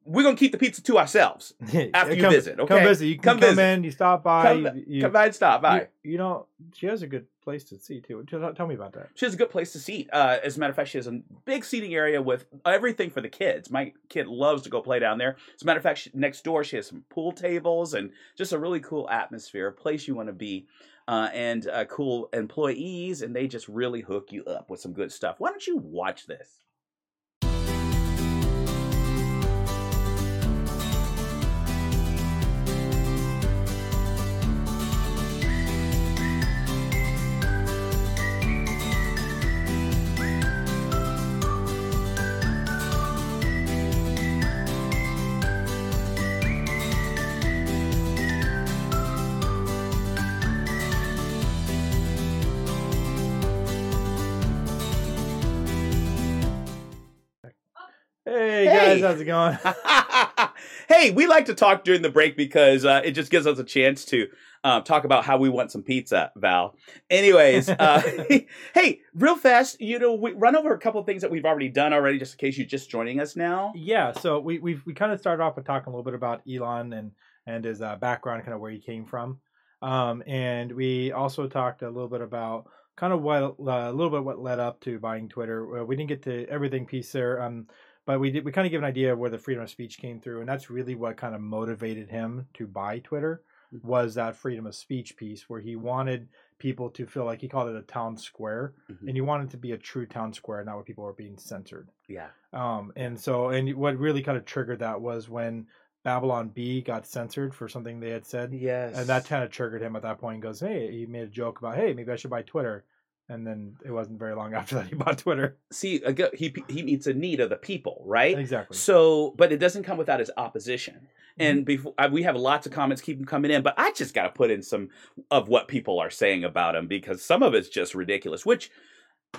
we're gonna keep the pizza to ourselves after you come, visit. Okay, Come visit. You can Come come, visit. in. You stop by. Come- you, come by and stop by. You, you know, she has a good place to see too. Tell, tell me about that. She has a good place to seat. Uh, as a matter of fact, she has a big seating area with everything for the kids. My kid loves to go play down there. As a matter of fact, she, next door she has some pool tables and just a really cool atmosphere, a place you want to be, uh, and uh, cool employees, and they just really hook you up with some good stuff. Why don't you watch this? Guys, how's it going? hey, we like to talk during the break because uh, it just gives us a chance to uh, talk about how we want some pizza, Val. Anyways, uh, hey, real fast, you know, we run over a couple of things that we've already done already, just in case you're just joining us now. yeah, so we we we kind of started off with talking a little bit about Elon and and his uh, background, kind of where he came from, um, and we also talked a little bit about kind of what uh, a little bit what led up to buying Twitter. Uh, we didn't get to everything piece there, um, but we did we kind of give an idea of where the freedom of speech came through, and that's really what kind of motivated him to buy Twitter was that freedom of speech piece where he wanted people to feel like he called it a town square Mhm. and he wanted it to be a true town square not where people are being censored Yeah. um, and so, and what really kind of triggered that was when Babylon Bee got censored for something they had said, Yes. and that kind of triggered him at that point. And goes, hey, he made a joke about, hey, maybe I should buy Twitter, and then it wasn't very long after that he bought Twitter. See, he he meets a need of the people, right? Exactly. So, but it doesn't come without its opposition. And mm-hmm. before I, we have lots of comments, keep them coming in. But I just got to put in some of what people are saying about him because some of it's just ridiculous. Which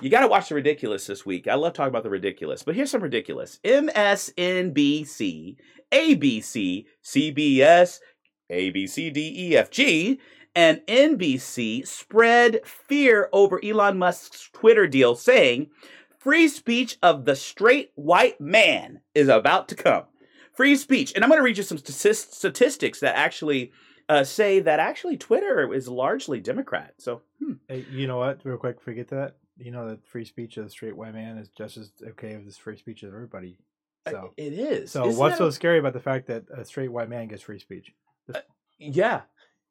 you got to watch the ridiculous this week. I love talking about the ridiculous, but here's some ridiculous: MSNBC, ABC, CBS, ABCDEFG, and NBC spread fear over Elon Musk's Twitter deal, saying free speech of the straight white man is about to come. Free speech. And I'm going to read you some statistics that actually uh, say that actually Twitter is largely Democrat. So, hmm. Hey, you know what? Real quick, forget that. You know that free speech of the straight white man is just as okay as free speech of everybody. So, it is. so Isn't what's so a- scary about the fact that a straight white man gets free speech? Yeah.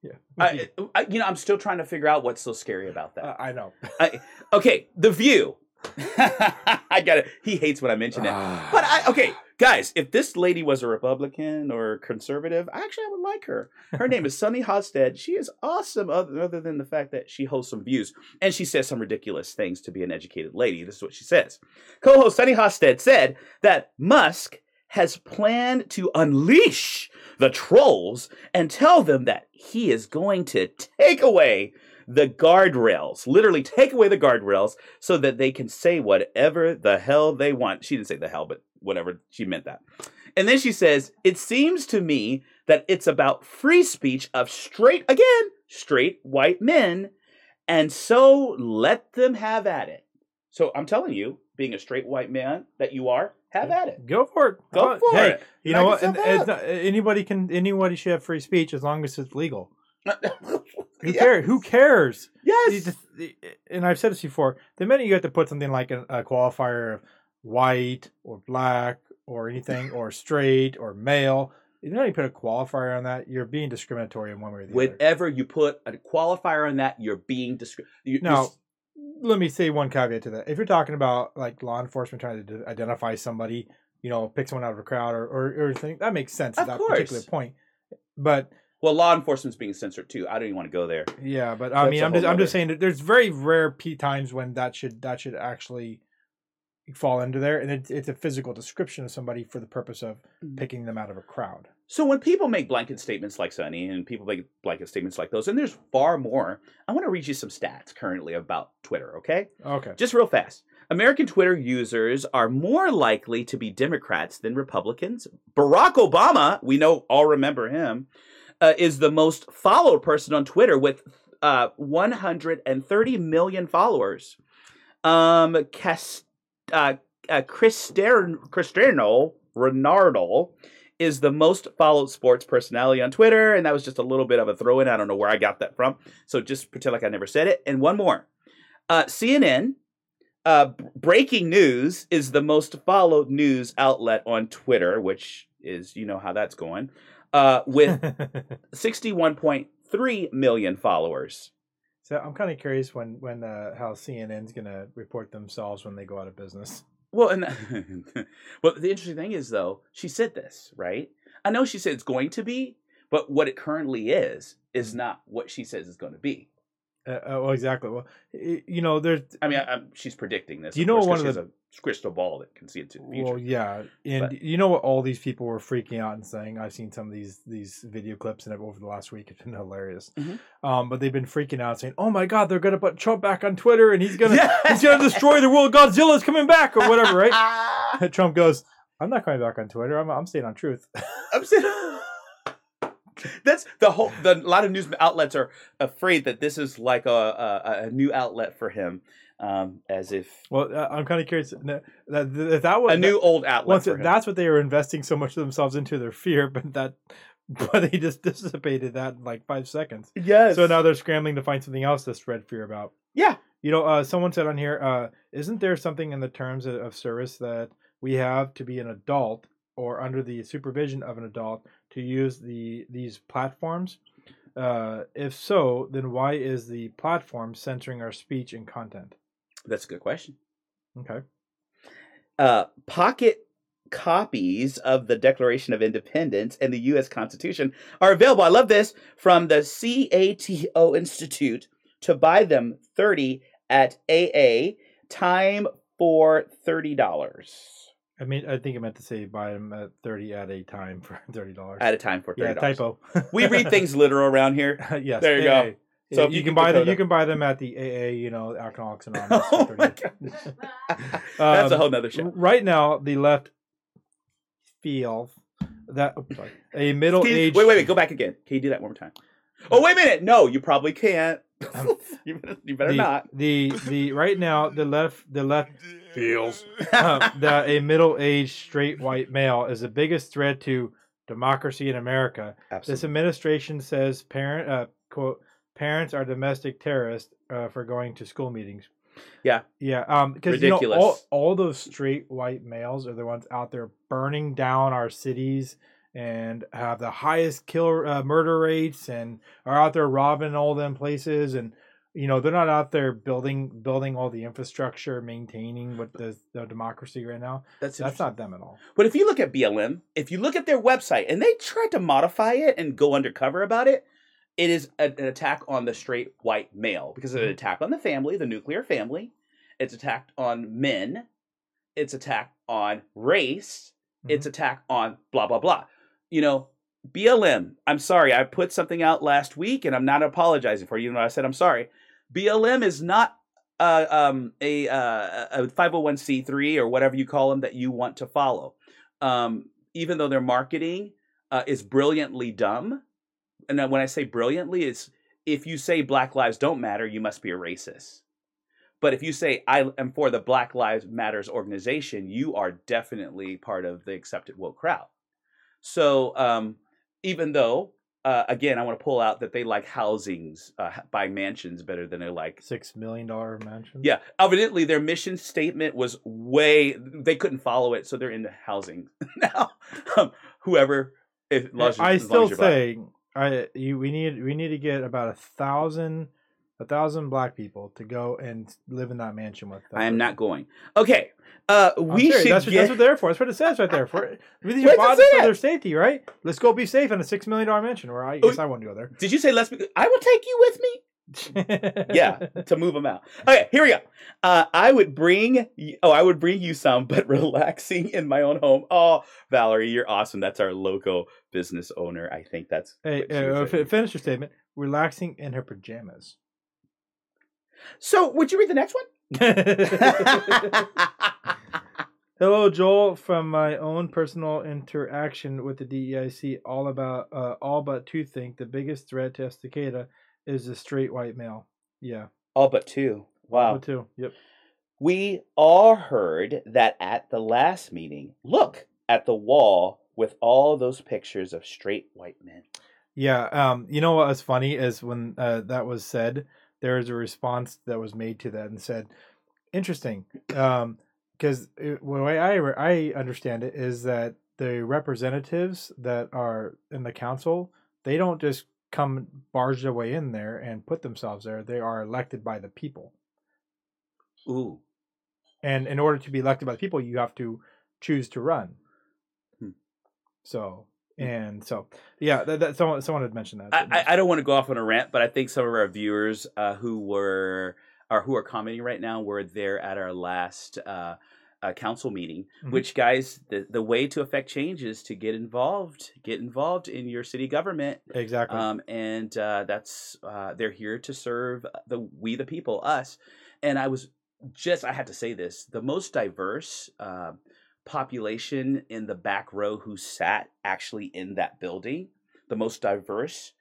Yeah, I, I, you know, I'm still trying to figure out what's so scary about that. Uh, I know. Okay, The View. I got it. He hates when I mention it. Ah. But I okay, guys, if this lady was a Republican or conservative, actually I would like her. Her name is Sunny Hostin. She is awesome, other, other than the fact that she hosts some views and she says some ridiculous things to be an educated lady. This is what she says. Co-host Sunny Hostin said that Musk has planned to unleash the trolls and tell them that he is going to take away the guardrails, literally take away the guardrails so that they can say whatever the hell they want. She didn't say the hell, but whatever, she meant that. And then she says, It seems to me that it's about free speech of straight, again, straight white men, and so let them have at it. So I'm telling you, being a straight white man that you are, have at it. Go for it. Go Uh, for hey, it. You Knock know what? yourself And, and out. not- anybody can. Anybody should have free speech as long as it's legal. Who Yes. cares? Who cares? Yes. The- the- and I've said this before. The minute you have to put something like a, a qualifier of white or black or anything or straight or male, you know you put a qualifier on that, you're being discriminatory in one way or the other. Whenever you put a qualifier on that, you're being discriminatory. you, Now, you're- let me say one caveat to that. If you're talking about like law enforcement trying to d- identify somebody, you know, pick someone out of a crowd or or, or thing, that makes sense at that particular point. But Well, law enforcement's being censored too. I don't even want to go there. yeah, but I That's mean, a I'm just whole I'm just saying that there's very rare p times when that should that should actually fall into there, and it's it's a physical description of somebody for the purpose of Mhm. picking them out of a crowd. So when people make blanket statements like sunny and people make blanket statements like those, and there's far more, I want to read you some stats currently about Twitter, okay? Okay. Just real fast. American Twitter users are more likely to be Democrats than Republicans. Barack Obama, we know all remember him, uh, is the most followed person on Twitter with uh, 130 million followers. Um, Cas- uh, uh, Cristiano Ronaldo is the most followed sports personality on Twitter, and that was just a little bit of a throw in. I don't know where I got that from, so just pretend like I never said it. And one more, uh, CNN. Uh, breaking news is the most followed news outlet on Twitter, which is you know how that's going, uh, with 61.3 million followers. So I'm kind of curious when when uh, how CNN's gonna report themselves when they go out of business. Well, and well, the interesting thing is though, she said this right. I know she said it's going to be, but what it currently is is not what she says it's going to be. Uh, uh, well, exactly. Well, you know, there's I mean, I, she's predicting this. Do you know course, one of a crystal ball that can see into the future? Well, yeah, and But- you know what? All these people were freaking out and saying. I've seen some of these these video clips and over the last week. It's been hilarious. Mhm. Um, but they've been freaking out, saying, "Oh my God, they're gonna put Trump back on Twitter, and he's gonna he's gonna destroy the world. Godzilla's coming back, or whatever." Right? Trump goes, "I'm not coming back on Twitter. I'm I'm staying on Truth." I'm saying that's the whole. The, a lot of news outlets are afraid that this is like a a, a new outlet for him, um, as if well, uh, I'm kind of curious. That that, that, that was a new old outlet. once for him. that's what they were investing so much of themselves into their fear, but that. But they just dissipated that in like five seconds. yes. So now they're scrambling to find something else to spread fear about. Yeah. You know, uh, someone said on here, uh, isn't there something in the terms of, of service that we have to be an adult or under the supervision of an adult to use the these platforms? Uh, if so, then why is the platform censoring our speech and content? That's a good question. Okay. uh, pocket copies of the Declaration of Independence and the U.S. Constitution are available. I love this from the CATO Institute to buy them 30 at AA, time for $30. I mean, I think I meant to say buy them at thirty at a time for thirty dollars. At a time for $30. Yeah, typo. We read things literal around here. yes. There you go. AA. So you, you can get buy them. Dakota- You can buy them at the AA. You know, Alcoholics Anonymous. for oh my God. That's a Um, whole nother show. Right now, the left feels that oops, sorry, a middle you- aged. wait, wait, wait. Go back again. Can you do that one more time? Oh, wait a minute. No, you probably can't. you better, you better the, not. The the right now the left the left feels uh, that a middle aged straight white male is the biggest threat to democracy in America. This administration says parent uh, quote parents are domestic terrorists uh, for going to school meetings. Yeah. yeah. Um, because you know all, all those straight white males are the ones out there burning down our cities and have the highest kill uh, murder rates and are out there robbing all them places and you know they're not out there building building all the infrastructure maintaining what the, the democracy right now That's, that's not them at all But if you look at BLM, if you look at their website and they tried to modify it and go undercover about it, it is a- an attack on the straight white male because it's an Mhm. attack on the family, the nuclear family. It's attacked on men. It's attack on race. It's attack on blah blah blah. You know, BLM. I'm sorry, I put something out last week, and I'm not apologizing for it, even though I said I'm sorry. BLM is not uh, um, a uh, a 501c3 or whatever you call them that you want to follow. Um, even though their marketing uh, is brilliantly dumb, and when I say brilliantly, it's if you say Black Lives don't matter, you must be a racist. But if you say I am for the Black Lives Matters organization, you are definitely part of the accepted woke crowd. So um, even though, uh, again, I want to pull out that they like housings, uh, buy mansions better than they like six million dollar mansions. yeah, evidently their mission statement was way they couldn't follow it, so they're into housing now. Um, whoever, if, as- I still as you're black. say I you we need we need to get about a thousand a thousand black people to go and live in that mansion with. that I am not going. Okay. Uh, we serious. should That's what, get. that's what they're for. That's what it says right there. For these Where are does it say for their safety, right? Let's go be safe in a six million dollar mansion. Where I Oh, guess I won't go there. Did you say let's? Be, I will take you with me. Yeah, to move them out. Okay, here we go. Uh, I would bring. Oh, I would bring you some, but relaxing in my own home. Oh, Valerie, you're awesome. That's our local business owner. I think that's. Hey, uh, was fi- saying. finish your statement. Relaxing in her pajamas. So, would you read the next one? Hello, Joel. From my own personal interaction with the DEIC, all about uh, all but two think the biggest threat to Estacada is a straight white male. Yeah, All but two. Wow. all but two. Yep. We all heard that at the last meeting. Look at the wall with all those pictures of straight white men. Yeah. Um. You know what was funny is when uh, that was said, there was a response that was made to that and said, "Interesting." Um. Because the way I re- I understand it is that the representatives that are in the council, they don't just come barge their way in there and put themselves there. They are elected by the people. Ooh. and in order to be elected by the people you have to choose to run Hmm. so and so yeah that, that someone someone had mentioned that I, I, I don't want to go off on a rant, but I think some of our viewers uh, who were or who are commenting right now were there at our last uh, uh, council meeting. Mhm. Which guys, the the way to affect change is to get involved, get involved in your city government, exactly um, and uh, that's uh, they're here to serve the we the people, us. And I was just I had to say this: the most diverse uh, population in the back row who sat actually in that building, the most diverse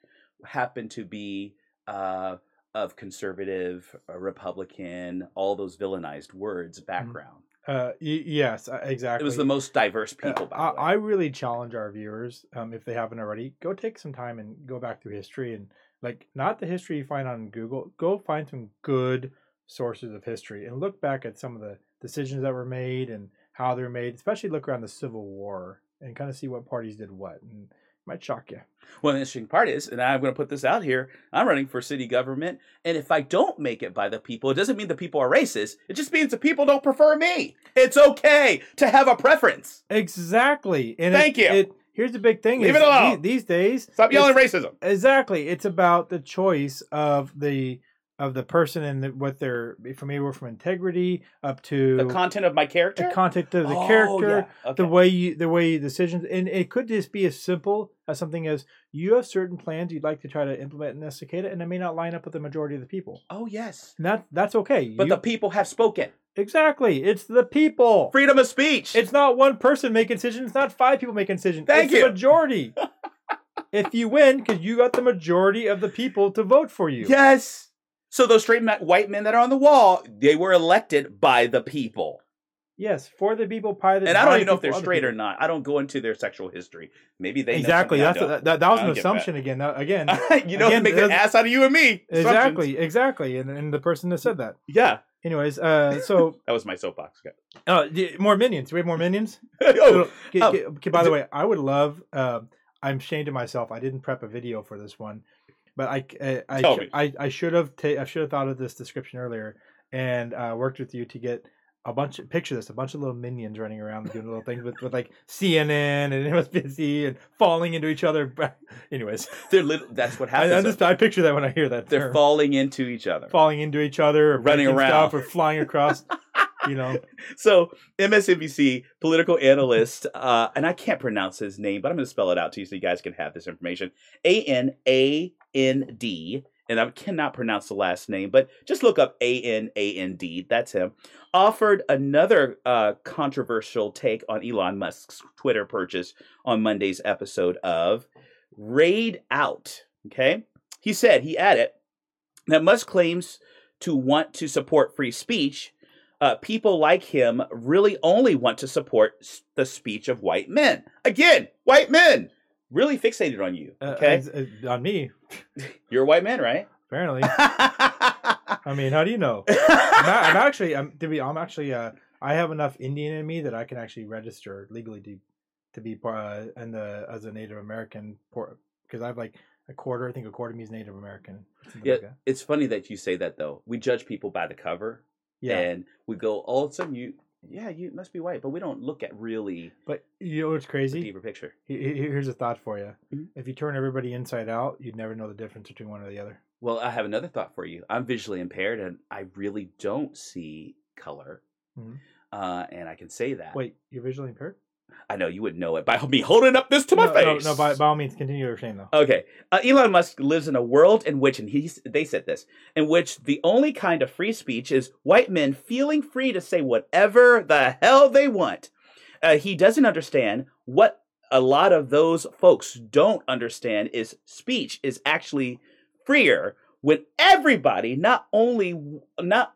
happened to be uh, of conservative, uh, Republican, all those villainized words background. Uh y- yes uh, exactly It was the most diverse Uh, people. by I. I really challenge our viewers um if they haven't already go take some time and go back through history and like not the history you find on google go find some good sources of history and look back at some of the decisions that were made and how they're made especially look around the civil war and kind of see what parties did what and might shock you Well, the interesting part is, and I'm going to put this out here, I'm running for city government, and if I don't make it by the people, it doesn't mean the people are racist. It just means the people don't prefer me. It's okay to have a preference. Exactly. And Thank it, you. It, here's the big thing: Leave is it alone. the- These days, Stop yelling racism. Exactly. It's about the choice of the of the person and the, what they're from anywhere from integrity up to The content of my character. the content of the Oh, character, yeah. Okay. the way you the way decisions, and it could just be as simple as something as you have certain plans you'd like to try to implement in Estacada, and it may not line up with the majority of the people. oh yes, And that that's okay. but You- the people have spoken. exactly, it's the people. Freedom of speech. It's not one person making decisions. It's not five people making decisions. Thank it's you. the majority. if you win, because you got the majority of the people to vote for you. yes. So those straight white men that are on the wall, they were elected by the people. Yes, for the people, pie the And I don't even know if they're straight or not. I don't go into their sexual history. Maybe they Exactly. I That's don't. that, that, that was I an assumption again. That, again, you know, Again, make an ass out of you and me. Exactly, exactly, and, and the person that said that. Yeah, Anyways, uh, so that was my soapbox. Okay. uh, more minions. We have more minions. oh, K- oh. by the way, I would love. Um, I'm ashamed of myself. I didn't prep a video for this one, but I I I, me. I, I should have ta- I should have thought of this description earlier and uh, worked with you to get a bunch. Of, picture this: a bunch of little minions running around doing little things with, with like CNN and MSNBC and falling into each other. Anyways, they're little. That's what happens. I just I picture that when I hear that. they're term. falling into each other. falling into each other, or Running around. stuff, or flying across. you know, So MSNBC political analyst, uh, and I can't pronounce his name, but I'm going to spell it out to you so you guys can have this information. A N A N D, and I cannot pronounce the last name, but just look up A N A N D. That's him. Offered another uh, controversial take on Elon Musk's Twitter purchase on Monday's episode of ReidOut. Okay, he said he added that Musk claims to want to support free speech uh, people like him really only want to support the speech of white men. Again, white men really fixated on you. uh, Okay, as- as- on me you're a white man, right? apparently. I mean, how do you know? I'm, a- I'm actually, I'm to be, I'm actually, uh, I have enough Indian in me that I can actually register legally to, to be part uh, in the as a Native American because I have like a quarter. I think a quarter of me is Native American. Yeah, like it's funny that you say that though. We judge people by the cover, yeah. and we go all of a sudden you, yeah, you must be white, but we don't look at really But you know what's the crazy? deeper picture. He- he- Here's a thought for you. Mhm. If you turn everybody inside out, you'd never know the difference between one or the other. Well, I have another thought for you. I'm visually impaired, and I really don't see color, Mhm. uh, and I can say that. Wait, you're visually impaired? I know you wouldn't know it by me holding up this to my no, face. No, no by, by all means, continue your saying though. Okay. Uh, Elon Musk lives in a world in which, and he they said this, in which the only kind of free speech is white men feeling free to say whatever the hell they want. Uh, he doesn't understand what a lot of those folks don't understand is speech is actually freer when everybody not only not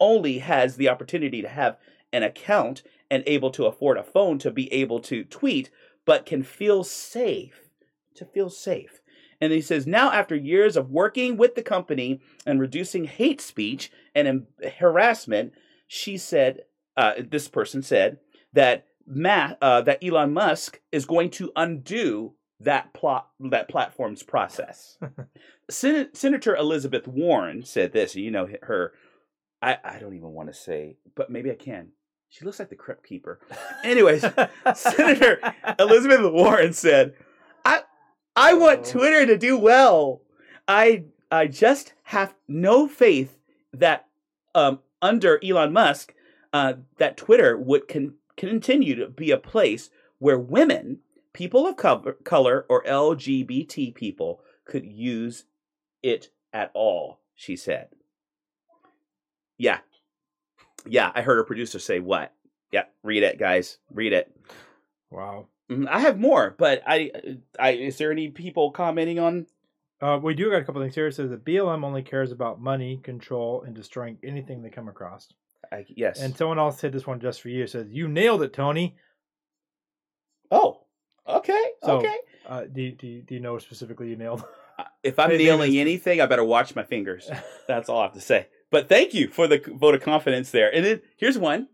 only has the opportunity to have an account and able to afford a phone to be able to tweet, but can feel safe to feel safe. And he says, now after years of working with the company and reducing hate speech and em- harassment, she said, uh, this person said that Matt, uh, that Elon Musk is going to undo that plot, that platform's process. Sen- Senator Elizabeth Warren said this. You know her. I, I don't even want to say, but maybe I can. She looks like the Crypt Keeper. Anyways, Senator Elizabeth Warren said, "I I want Oh. Twitter to do well. I I just have no faith that um, under Elon Musk uh, that Twitter would con- continue to be a place where women, people of color, color or LGBT people could use it at all." She said. Yeah. Yeah, I heard a producer say what? Yeah, read it, guys. Read it. Wow. Mhm, I have more, but I, I is there any people commenting on? Uh, we do got a couple things here. It says that BLM only cares about money, control, and destroying anything they come across. I, yes. And someone else said this one just for you. It says, You nailed it, Tony. oh, okay, So- okay. Uh, do, you, do, you, do you know specifically you nailed? If I'm nailing anything, I better watch my fingers. That's all I have to say. But thank you for the vote of confidence there. And then here's one.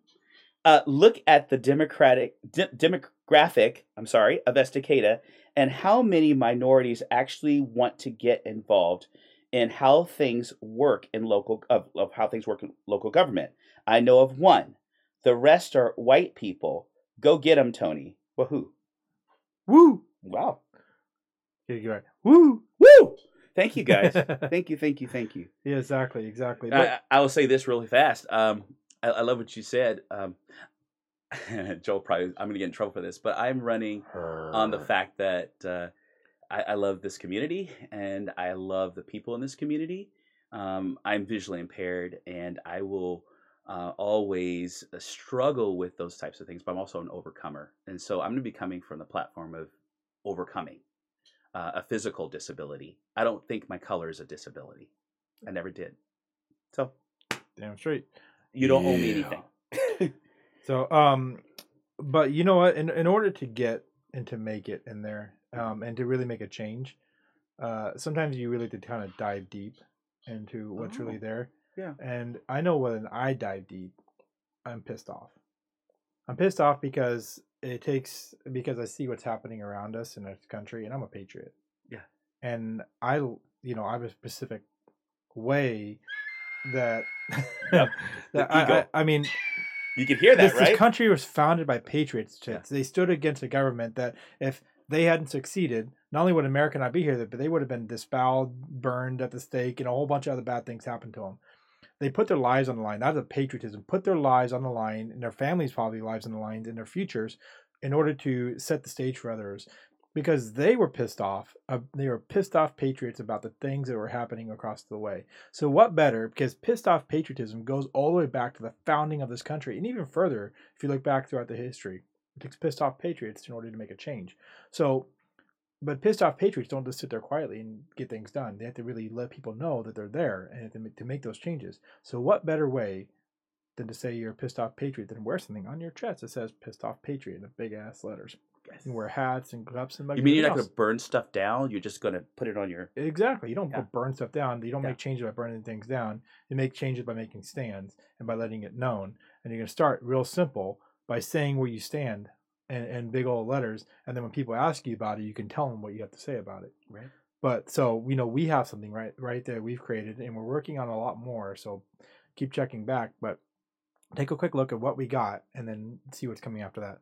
Uh, look at the democratic de- demographic. I'm sorry, of Estacada, and how many minorities actually want to get involved in how things work in local of, of how things work in local government. I know of one. The rest are white people. Go get them, Tony. Woohoo! Woo! Wow. You're right. Woo! Woo! Thank you guys. thank you. Thank you. Thank you. Yeah, exactly, exactly. But, I, I will say this really fast. Um, I, I love what you said. Um, Joel, probably I'm going to get in trouble for this, but I'm running on the fact that uh, I, I love this community and I love the people in this community. Um, I'm visually impaired, and I will uh, always struggle with those types of things. But I'm also an overcomer, and so I'm going to be coming from the platform of overcoming uh, a physical disability. I don't think my color is a disability. I never did. So damn straight. you don't owe me anything. So, um, but you know what? In in order to get and to make it in there, um, and to really make a change, uh, sometimes you really have to kind of dive deep into what's really Oh, there. yeah. And I know when I dive deep, I'm pissed off. I'm pissed off because it takes because I see what's happening around us in our country, and I'm a patriot. Yeah. And I, you know, I have a specific way that that I. I, I mean You can hear that, this, right? this country was founded by patriots. Yeah. They stood against a government that, if they hadn't succeeded, not only would America not be here, but they would have been disboweled, burned at the stake, and a whole bunch of other bad things happened to them. They put their lives on the line. That's a patriotism. Put their lives on the line, and their families' probably lives on the line, and their futures, in order to set the stage for others. Because they were pissed off. Uh, they were pissed off patriots about the things that were happening across the way. So what better? Because pissed off patriotism goes all the way back to the founding of this country, and even further if you look back throughout the history. It takes pissed off patriots in order to make a change. So, but pissed off patriots don't just sit there quietly and get things done. They have to really let people know that they're there and to make, to make those changes. So, what better way than to say you're a pissed off patriot than wear something on your chest that says "pissed off patriot" in big ass letters? And wear hats and cups and You mean you're not going to burn stuff down? You're just going to put it on your. Exactly. You don't Yeah. burn stuff down. You don't Yeah. make changes by burning things down. You make changes by making stands and by letting it known. And you're going to start real simple by saying where you stand and, and big old letters. And then when people ask you about it, you can tell them what you have to say about it. Right. But so you know we have something right right there we've created, and we're working on a lot more. So keep checking back, but take a quick look at what we got, and then see what's coming after that.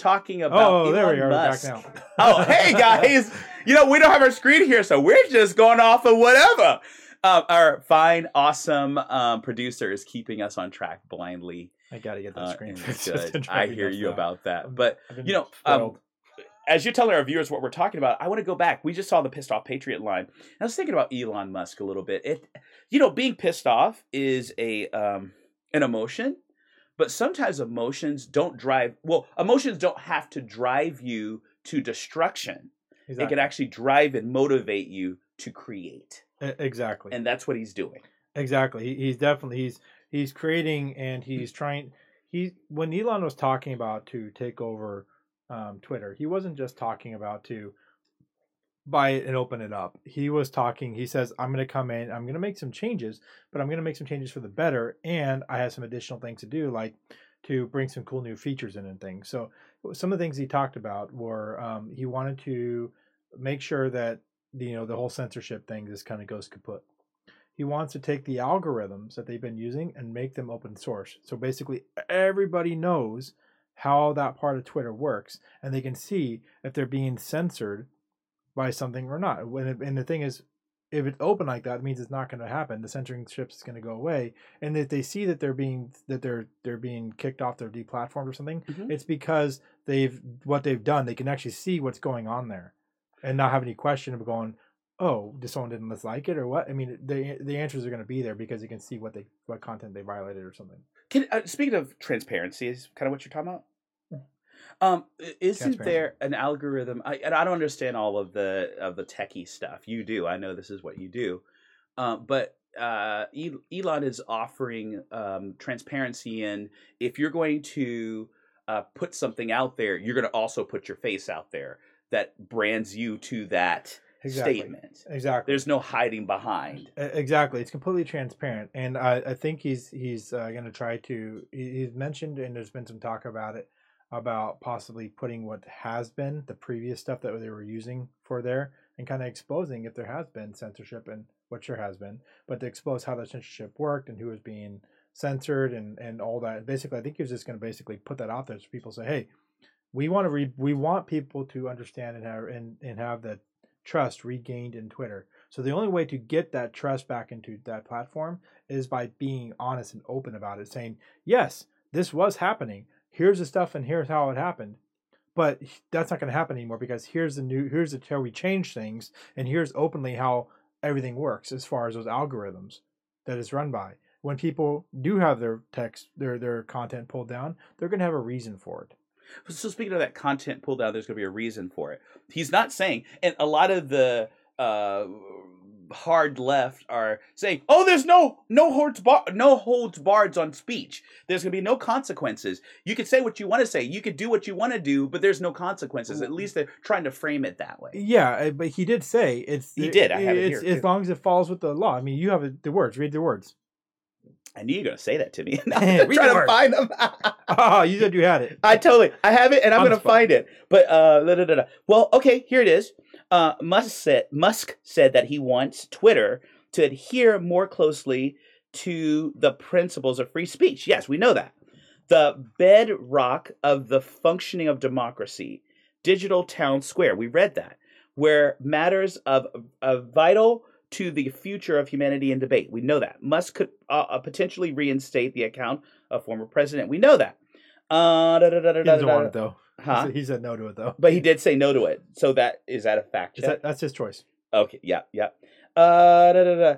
Talking about Oh, there Elon are. We're Musk. back now. oh, hey guys. You know, we don't have our screen here, so we're just going off of whatever. Um, our fine, awesome um, producer is keeping us on track blindly. I gotta get that Uh, screen. and fixed. it's It's been good. I hear you now. about that. But you know, um, as you're telling our viewers what we're talking about, I want to go back. We just saw the pissed off patriot line. I was thinking about Elon Musk a little bit. It, you know, being pissed off is a um, an emotion, but sometimes emotions don't drive. Well, emotions don't have to drive you to destruction. It Exactly. can actually drive and motivate you to create, exactly. and that's what he's doing. Exactly. He, he's definitely he's he's creating and he's trying. He when Elon was talking about to take over um, Twitter, he wasn't just talking about to buy it and open it up. He was talking. He says, "I'm going to come in. I'm going to make some changes, but I'm going to make some changes for the better, and I have some additional things to do, like to bring some cool new features in and things." So some of the things he talked about were um, he wanted to make sure that you know the whole censorship thing just kind of goes kaput he wants to take the algorithms that they've been using and make them open source. So basically, everybody knows how that part of Twitter works, and they can see if they're being censored by something or not. When it, and the thing is, if it's open like that, it means it's not going to happen. The censoring ships is going to go away, and if they see that they're being that they're they're being kicked off, they're deplatformed or something, Mhm. it's because they've what they've done. They can actually see what's going on there, and not have any question of going, oh, did someone didn't like it or what? I mean, the the answers are going to be there because you can see what they what content they violated or something. Can, uh, speaking of transparency, is kind of what you're talking about. Um, isn't there an algorithm? I, and I don't understand all of the of the techie stuff. You do. I know this is what you do. Um, but uh, Elon is offering um, transparency in if you're going to uh, put something out there, you're going to also put your face out there that brands you to that Exactly. statement. Exactly. There's no hiding behind. Exactly, it's completely transparent, and I, I think he's he's uh, going to try to. He's mentioned, and there's been some talk about it, about possibly putting what has been the previous stuff that they were using for there, and kind of exposing if there has been censorship and what sure has been, but to expose how the censorship worked and who was being censored and and all that. Basically, I think he was just going to basically put that out there so people say, hey, we want to re- we want people to understand and have and, and have that trust regained in Twitter. So the only way to get that trust back into that platform is by being honest and open about it, saying, "Yes, this was happening. Here's the stuff, and here's how it happened." But that's not going to happen anymore because here's the new, here's the, how we change things, and here's openly how everything works as far as those algorithms that it's run by. When people do have their text, their their content pulled down, they're going to have a reason for it. So speaking of that content pulled down, there's going to be a reason for it. He's not saying, and a lot of the uh, hard left are saying, "Oh, there's no no holds bar, no holds barred on speech. There's going to be no consequences. You could say what you want to say. You could do what you want to do, but there's no consequences. At least they're trying to frame it that way." Yeah, but he did say it's. He did, I have it it's, here, as long as it falls with the law. I mean, you have the words. Read the words. I knew you were going to say that to me. I'm trying to find them. Oh, you said you had it. I totally, I have it, and I'm gonna find it. But uh, da, da, da, da. well, okay, here it is. Uh, Musk said Musk said that he wants Twitter to adhere more closely to the principles of free speech. Yes, we know that. The bedrock of the functioning of democracy, digital town square. We read that, where matters of, of vital to the future of humanity and debate. We know that. Musk could uh, uh, potentially reinstate the account of former president. We know that. Uh, da, da, da, He doesn't want it though. Huh? He said no to it though. But he did say no to it. So that is that a fact check? that, that's his choice. Okay, yeah, yeah. Uh, da, da, da.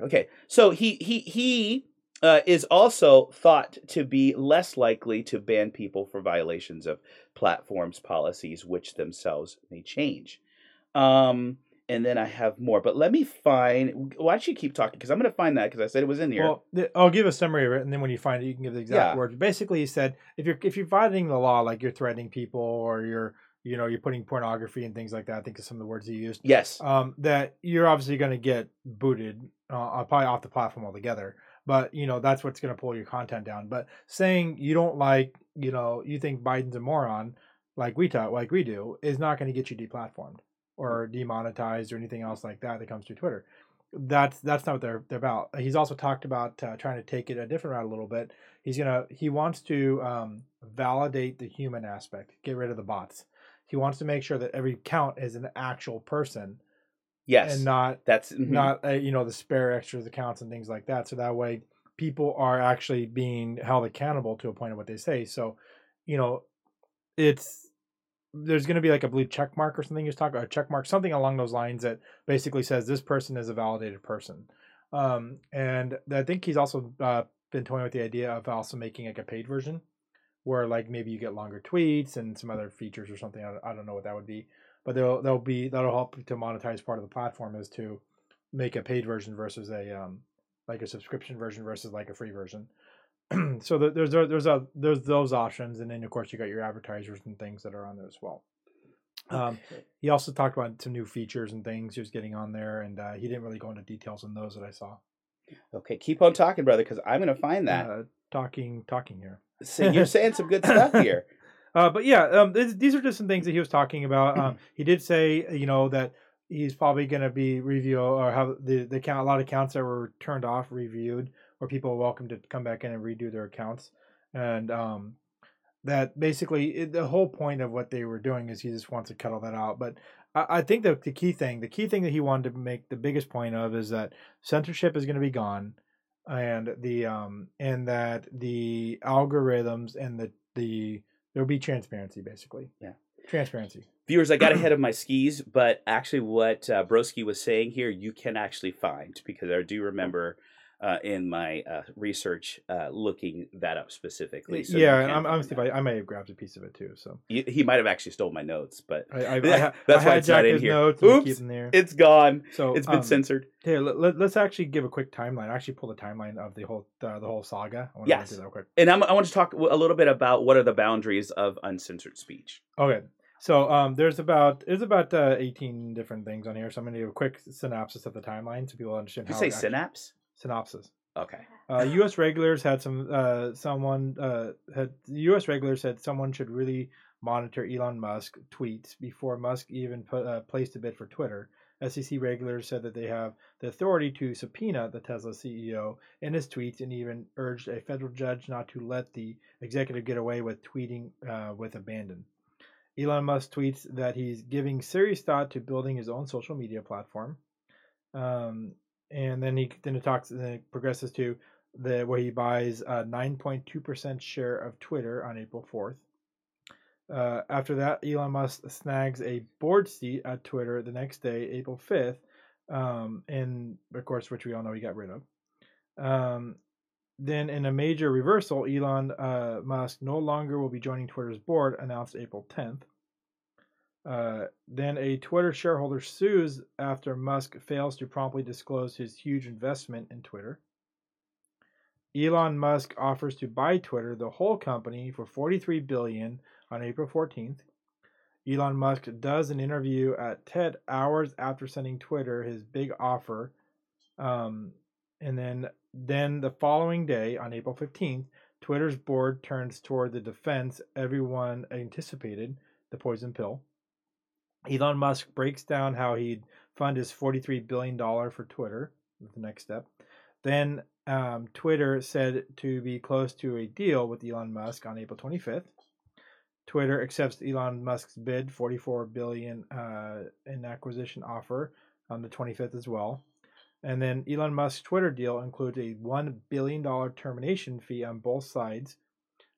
Okay, so he he he uh, is also thought to be less likely to ban people for violations of platforms' policies, which themselves may change. Um, and then I have more. But let me find. Why don't you keep talking? Because I'm going to find that because I said it was in here. Well, th- I'll give a summary of it, and then when you find it, you can give the exact Yeah. words. Basically, he said if you're if you're violating the law, like you're threatening people or you're you know you're putting pornography and things like that. I think of some of the words he used. yes. Um, that you're obviously going to get booted, uh, probably off the platform altogether. But you know that's what's going to pull your content down. But saying you don't like, you know, you think Biden's a moron, like we talk, like we do, is not going to get you deplatformed or demonetized or anything else like that that comes through Twitter. That's that's not what they're they're about. He's also talked about uh, trying to take it a different route a little bit. He's gonna he wants to um, validate the human aspect, get rid of the bots. He wants to make sure that every count is an actual person Yes. and not That's mhm. not uh, you know the spare extras accounts and things like that. So that way people are actually being held accountable to a point of what they say. So you know it's there's going to be like a blue check mark or something you talk about a check mark something along those lines that basically says this person is a validated person. Um, and i think he's also uh, been toying with the idea of also making like a paid version where like maybe you get longer tweets and some other features or something i don't, I don't know what that would be but they'll they'll be that'll help to monetize part of the platform is to make a paid version versus a um like a subscription version versus like a free version so there- there's there's a there's those options and then of course you got your advertisers and things that are on there as well um, he also talked about some new features and things he was getting on there and uh, he didn't really go into details on those that i saw Okay, keep on talking, brother, because I'm going to find that. uh, talking talking here So you're saying some good stuff here. Uh, but yeah, um, th- these are just some things that he was talking about. Um, he did say, you know, that he's probably going to be review or have the the account a lot of accounts that were turned off reviewed, where people are welcome to come back in and redo their accounts, and um, that basically it, the whole point of what they were doing is he just wants to cut all that out. But I, I think that the key thing, the key thing that he wanted to make the biggest point of is that censorship is going to be gone, and the um and that the algorithms and the the there'll be transparency basically. Yeah. Transparency. Viewers, I got ahead of my skis, but actually, what uh, Broski was saying here, you can actually find because I do remember uh, in my uh, research uh, looking that up specifically. So yeah, and I'm, I'm find Steve, that. I, I may have grabbed a piece of it too. So He, he might have actually stole my notes, but I, I, that's why it's not in his here. notes Oops. it's gone. so It's been um, censored. Here, let, us actually give a quick timeline. I actually pull the timeline of the whole uh, the whole saga. I Yes. to do that quick. And I'm, I want to talk a little bit about what are the boundaries of uncensored speech. Okay. So um, there's about there's about uh, 18 different things on here. So I'm going to do a quick synopsis of the timeline so people understand. Did you say actually- synapse? Synopsis? Okay. Uh, U.S. regulators had some uh, someone uh, had U.S. regulators said someone should really monitor Elon Musk tweets before Musk even put, uh, placed a bid for Twitter. SEC regulators said that they have the authority to subpoena the Tesla CEO and his tweets, and even urged a federal judge not to let the executive get away with tweeting uh, with abandon. Elon Musk tweets that he's giving serious thought to building his own social media platform. Um, and then he then it talks and then it progresses to the where he buys a 9.2% share of Twitter on April 4th. Uh, after that, Elon Musk snags a board seat at Twitter the next day, April 5th, um, and of course, which we all know he got rid of. Um, then, in a major reversal, Elon uh, Musk no longer will be joining Twitter's board, announced April 10th. Uh, then a Twitter shareholder sues after Musk fails to promptly disclose his huge investment in Twitter. Elon Musk offers to buy Twitter, the whole company, for 43 billion on April 14th. Elon Musk does an interview at TED hours after sending Twitter his big offer. Um, and then then the following day on April 15th, Twitter's board turns toward the defense everyone anticipated, the poison pill. Elon Musk breaks down how he'd fund his $43 billion for Twitter, the next step. Then um, Twitter said to be close to a deal with Elon Musk on April 25th. Twitter accepts Elon Musk's bid, 44 billion uh, in acquisition offer on the 25th as well. And then Elon Musk's Twitter deal includes a $1 billion termination fee on both sides.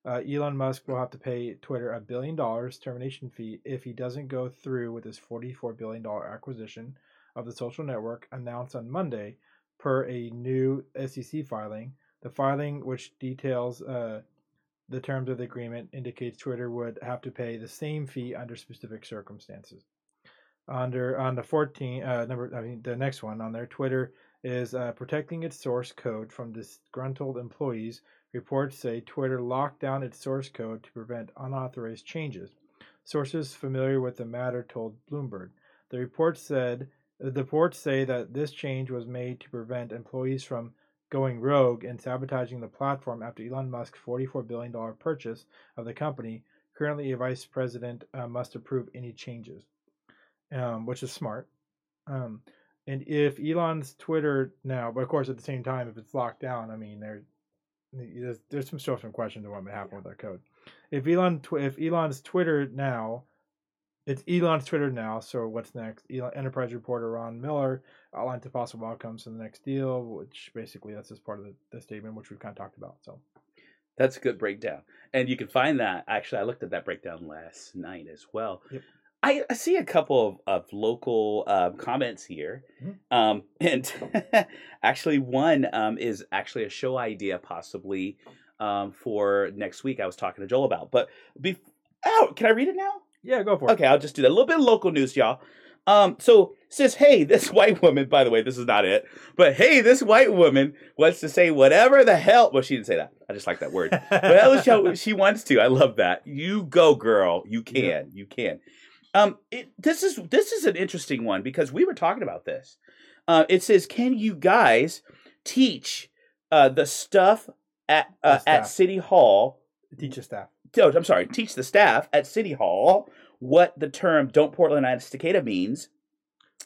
Uh, Elon Musk will have to pay Twitter a billion dollars termination fee if he doesn't go through with his $44 billion acquisition of the social network announced on Monday, per a new SEC filing. The filing, which details uh, the terms of the agreement, indicates Twitter would have to pay the same fee under specific circumstances. under on the 14 uh, number. I mean, the next one on there, Twitter is uh, protecting its source code from disgruntled employees. Reports say Twitter locked down its source code to prevent unauthorized changes. Sources familiar with the matter told Bloomberg. The report said the reports say that this change was made to prevent employees from going rogue and sabotaging the platform after Elon Musk's $44 billion purchase of the company. Currently, a vice president uh, must approve any changes, um, which is smart. Um, and if Elon's Twitter now, but of course at the same time, if it's locked down, I mean there, there's, there's some still some questions of what may happen with that code. If Elon, tw- if Elon's Twitter now, it's Elon's Twitter now. So what's next? Elon, Enterprise reporter Ron Miller outlined the possible outcomes in the next deal, which basically that's just part of the, the statement, which we've kind of talked about. So That's a good breakdown. And you can find that. Actually, I looked at that breakdown last night as well. Yep. I, I see a couple of, of local um, comments here. Mhm. Um, and actually, one um, is actually a show idea, possibly um, for next week. I was talking to Joel about. But bef- oh, can I read it now? yeah, go for it. Okay, I'll just do that. A little bit of local news, y'all. Um, so says, hey, this white woman, by the way, this is not it, but hey, this white woman wants to say whatever the hell. Well, she didn't say that. I just like that word. well, she, she wants to. I love that. You go, girl. You can. Yeah. You can. Um, it, this is this is an interesting one because we were talking about this. Uh, it says, can you guys teach uh, the stuff at uh, The at. City Hall Teach your staff. oh, I'm sorry, teach the staff at City Hall what the term "Don't Portland Estacada" means.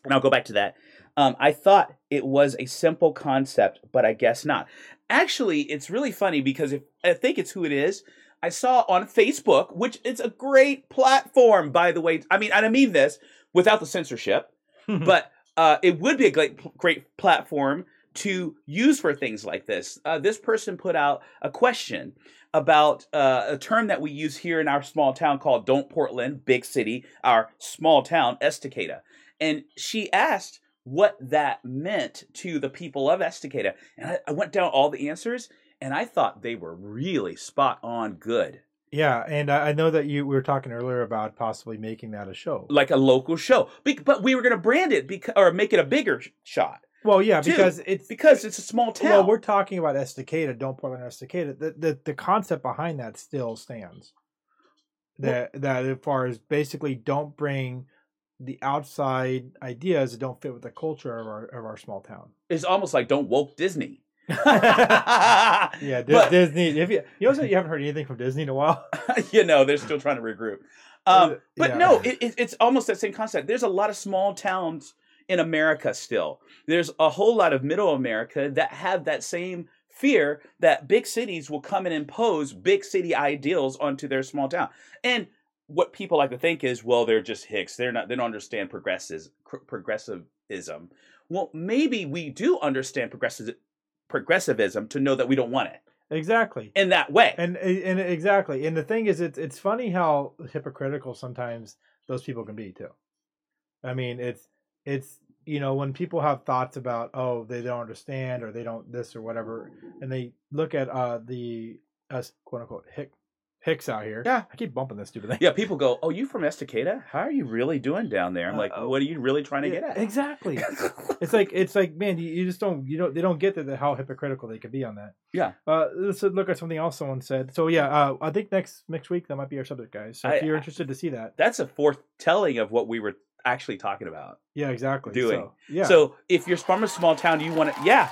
And I'll go back to that. Um, I thought it was a simple concept, but I guess not. Actually, it's really funny because if I think it's who it is. I saw on Facebook, which is a great platform, by the way. I mean, I don't mean this without the censorship, but uh, it would be a great, great platform to use for things like this. Uh, this person put out a question about uh, a term that we use here in our small town called "Don't Portland," big city, our small town Estacada, and she asked what that meant to the people of Estacada, and I, I went down all the answers, and I thought they were really spot on good, Yeah, and I know that you we were talking earlier about possibly making that a show. like a local show. But we were going to brand it because, or make it a bigger sh- shot Well, yeah, Dude, because it's because it's a small town. well, we're talking about Estacada, don't Portland Estacada. The, the the concept behind that still stands. That that as far as basically don't bring the outside ideas that don't fit with the culture of our of our small town. it's almost like don't woke Disney. Yeah, Dis- But- Disney. If you you know, you haven't heard anything from Disney in a while. you know they're still trying to regroup. Um, but Yeah. no, it, it, it's almost that same concept. There's a lot of small towns in America still. There's a whole lot of middle America that have that same fear that big cities will come and impose big city ideals onto their small town. And what people like to think is, well, they're just hicks. They're not. They don't understand progressives, progressivism. Well, maybe we do understand progressive progressivism to know that we don't want it Exactly. in that way. And and exactly. And the thing is, it's it's funny how hypocritical sometimes those people can be too. I mean, it's it's you know when people have thoughts about oh they don't understand or they don't this or whatever, and they look at uh the us quote unquote hick hicks out here. Yeah. I keep bumping this stupid thing. Yeah, people go, "Oh, you from Estacada? How are you really doing down there?" I'm like, Uh, "What are you really trying to Yeah, get at?" Exactly. it's like it's like man, you, you just don't you don't they don't get that how hypocritical they could be on that. Yeah. Uh, let's look at something else someone said. So yeah, uh, I think next next week that might be our subject, guys. So if I- you're I- interested to see that, That's a fourth telling of what we were actually talking about. yeah, exactly. doing. So, yeah. So, if you're from a small town, do you want to, yeah.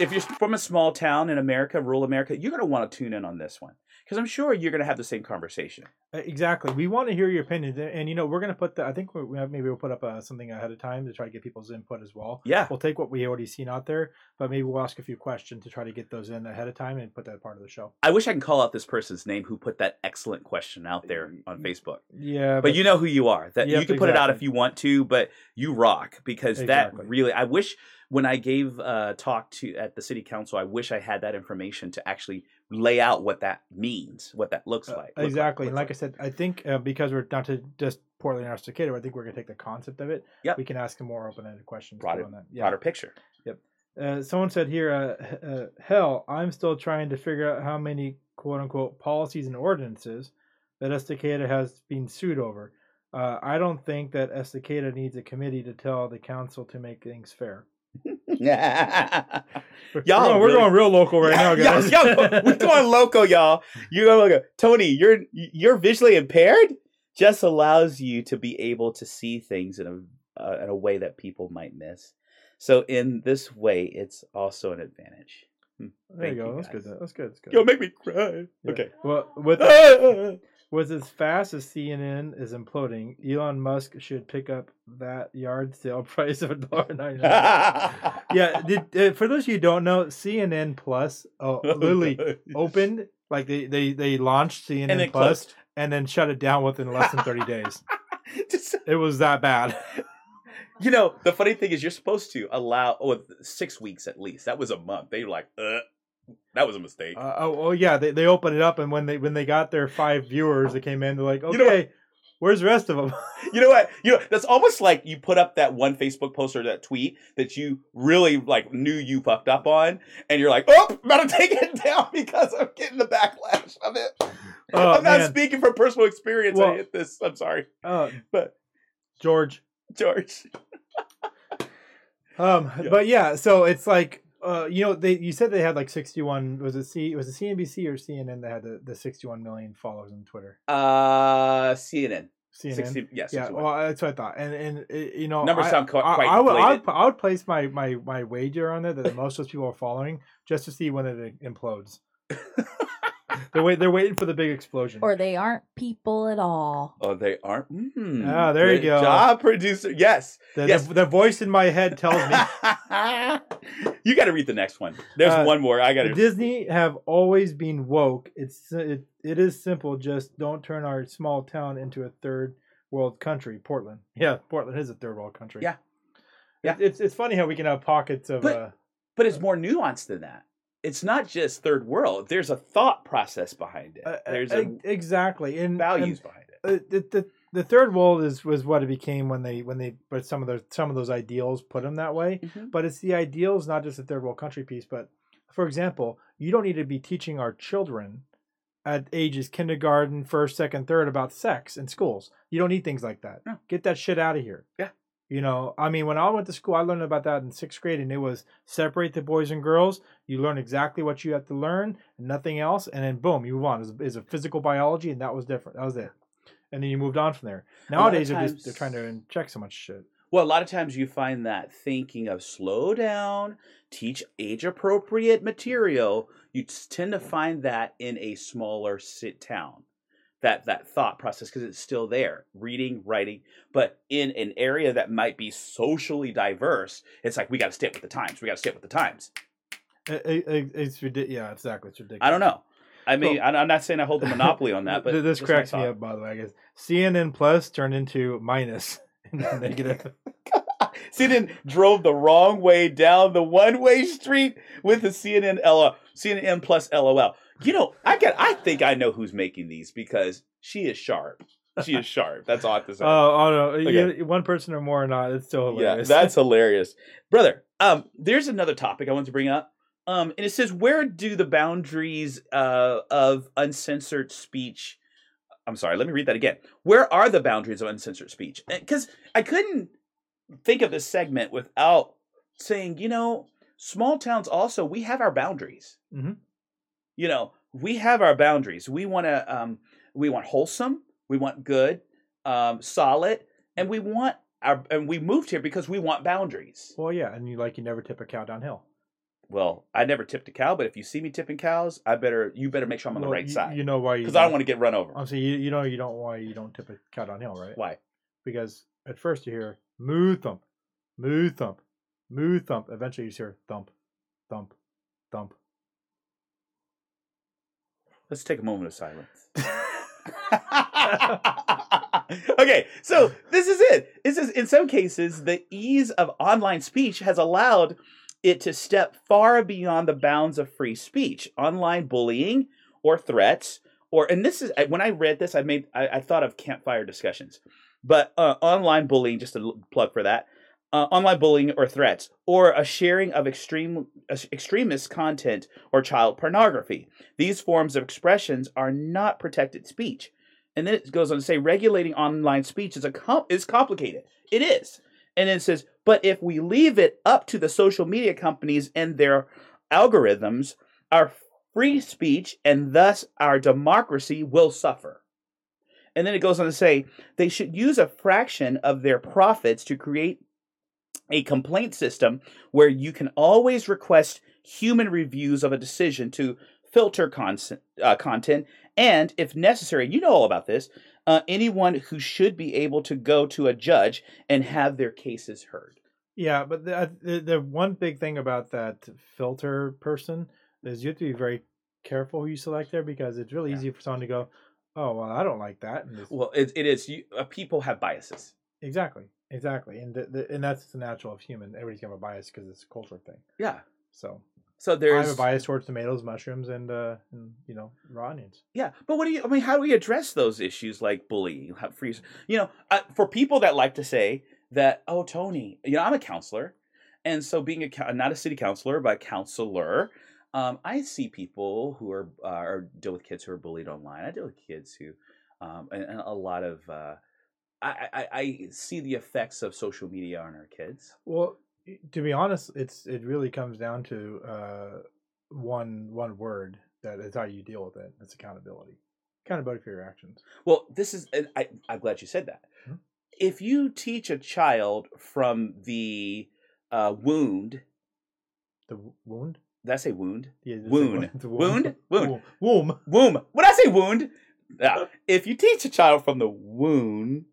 If you're from a small town in America, rural America, you're going to want to tune in on this one because I'm sure you're going to have the same conversation. Uh, Exactly. We want to hear your opinions, and, and, you know we're going to put the. I think we maybe we'll put up uh, something ahead of time to try to get people's input as well. Yeah, We'll take what we already seen out there, but maybe we'll ask a few questions to try to get those in ahead of time and put that part of the show. I wish I can call out this person's name who put that excellent question out there on Facebook. Yeah, But you know who you are. That Yep, you can put it out if you want to, but you rock because Exactly. that really. I wish when I gave a talk to at the city council, I wish I had that information to actually lay out what that means, what that looks Uh, like. look exactly. and looks like I said, I think uh, because we're not to just or Estacada, I think we're going to take the concept of it. Yep. We can ask them more open ended questions too Broader- on that. Yeah. broader picture. Uh, someone said here, uh, uh, hell, I'm still trying to figure out how many quote unquote policies and ordinances that Estacada has been sued over. Uh, I don't think that Estacada needs a committee to tell the council to make things fair. Y'all we're, really- going real local right now, guys. yeah, yeah, we're going loco, y'all. You're going loco. Tony, you're you're visually impaired. Just allows you to be able to see things in a uh, in a way that people might miss. So in this way, it's also an advantage. there Thank you go. you, That's good. That's good. That's good. You'll make me cry. Yeah. Okay. Well, with with as fast as CNN is imploding, Elon Musk should pick up that yard sale price of a dollar ninety nine. yeah, did, uh, for those of you who don't know, CNN Plus oh, literally opened like they they they launched CNN and Plus closed. and then shut it down within less than thirty days. Just- It was that bad. you know, the funny thing is, you're supposed to allow oh six weeks at least. That was a month. They were like, uh, that was a mistake. Uh, oh, oh yeah, they they opened it up and when they when they got their five viewers that came in, they're like, okay, You know where's the rest of them? You know what? You know that's almost like you put up that one Facebook post or that tweet that you really like knew you fucked up on, and you're like, "Oh, better take it down because I'm getting the backlash of it." Oh, I'm not man. speaking from personal experience. I hit this. I'm sorry, Uh, but George. George. Um, Yeah. but yeah, so it's like uh, you know, they you said they had like sixty one. Was it C? Was it CNBC or CNN that had the, the sixty one million followers on Twitter? Uh, CNN. CNN. 60, yeah, yeah, 61. well, that's what I thought, and and uh, you know, Numbers I, sound qu- I, quite I would, I would. I would place my, my my wager on there that most of those people are following just to see when it implodes. they're wait, they're waiting for the big explosion. Or they aren't people at all. Oh, they aren't. Mm, Ah, there you go. Job, producer. Yes. the, yes. the, the voice in my head tells me you got to read the next one. There's Uh, one more. I got to. Disney have always been woke. It's it, it is simple. Just don't turn our small town into a third world country. Portland, yeah, Portland is a third world country. Yeah. It- it's it's funny how we can have pockets of. But- uh, But it's more nuanced than that. It's not just third world. There's a thought process behind it. uh, There's uh, a exactly and values behind it. uh, the, the the third world is was what it became when they when they but some of those some of those ideals put them that way. But it's the ideals, not just the third world country piece. But for example, you don't need to be teaching our children at ages kindergarten, first, second, third about sex in schools. You don't need things like that. No. Get that shit out of here. Yeah. You know, I mean, when I went to school, I learned about that in sixth grade, and it was separate the boys and girls. You learn exactly what you have to learn, and nothing else, and then boom, you move on. It's a physical biology, and that was different. That was it. And then you moved on from there. A lot of Nowadays, they're, just, they're trying to inject so much shit. Well, a lot of times you find that thinking of slow down, teach age appropriate material, you tend to find that in a smaller sit town. That that thought process because it's still there, reading, writing, but in an area that might be socially diverse, it's like we got to stay up with the times. We got to stay up with the times. It, it, it- it's ridiculous. Yeah, exactly. It's ridiculous. I don't know. I mean, Well- I'm not saying I hold the monopoly on that, but this cracks me up. By the way, I guess CNN Plus turned into minus negative. CNN drove the wrong way down the one-way street with the CNN LO, CNN plus LOL. You know, I get. I think I know who's making these because she is sharp. She is sharp. That's all I have to say. Oh, oh no! Okay. You- one person or more or not, it's still yeah, that's hilarious, brother. Um, there's another topic I want to bring up. Um, and it says, where do the boundaries uh, of uncensored speech? I'm sorry, let me read that again. Where are the boundaries of uncensored speech? Because I couldn't think of this segment without saying, you know, small towns also we have our boundaries. Mhm. You know, we have our boundaries. We want to, um, we want wholesome, we want good, um, solid, and we want our, and we moved here because we want boundaries. well, yeah, and you like you never tip a cow downhill. Well, I never tipped a cow, but if you see me tipping cows, I better you better make sure I'm on the right you, side You know why because I don't want to get run over. I'm saying you, you know you don't why you don't tip a cow downhill, right? Why? Because at first you hear moo thump, moo thump, moo thump. Eventually you just hear thump, thump, thump. Let's take a moment of silence. okay, so this is it. This is in some cases the ease of online speech has allowed it to step far beyond the bounds of free speech. Online bullying or threats, or and this is when I read this, I made I, I thought of campfire discussions, but uh, online bullying, just a plug for that. Uh, online bullying or threats, or a sharing of extreme uh, extremist content or child pornography. These forms of expressions are not protected speech. And then it goes on to say regulating online speech is a com- is complicated. It is. And then it says, but if we leave it up to the social media companies and their algorithms, our free speech and thus our democracy will suffer. And then it goes on to say they should use a fraction of their profits to create a complaint system where you can always request human reviews of a decision to filter uh, content and, if necessary, you know all about this, uh, anyone who should be able to go to a judge and have their cases heard. Yeah, but the, the the one big thing about that filter person is you have to be very careful who you select there because it's really Yeah. easy for someone to go, "Oh, well, I don't like that." And Well, it, it is. You, uh, people have biases. exactly, exactly, and the, the, and that's the natural of human. Everybody's gonna have a bias because it's a cultural thing. Yeah. So So I there's have a bias towards tomatoes, mushrooms, and uh, and you know, raw onions. Yeah, but what do you? I mean, how do we address those issues like bullying, how free? You know, uh, for people that like to say that, oh, Tony, you know, I'm a counselor, and so being a not a city counselor, but a counselor, um, I see people who are uh, or deal with kids who are bullied online. I deal with kids who, um, and, and a lot of. Uh, I, I, I see the effects of social media on our kids. Well, to be honest, it's it really comes down to uh, one one word that is how you deal with it. It's accountability. Accountability for your actions. Well, this is. and I, I'm glad you said that. Mhm. If you teach a child from the uh, wound, The wound. did I say wound? Yeah, it's like Wound. Wound? Wound. Womb. Womb. When I say wound, yeah, if you teach a child from the wound,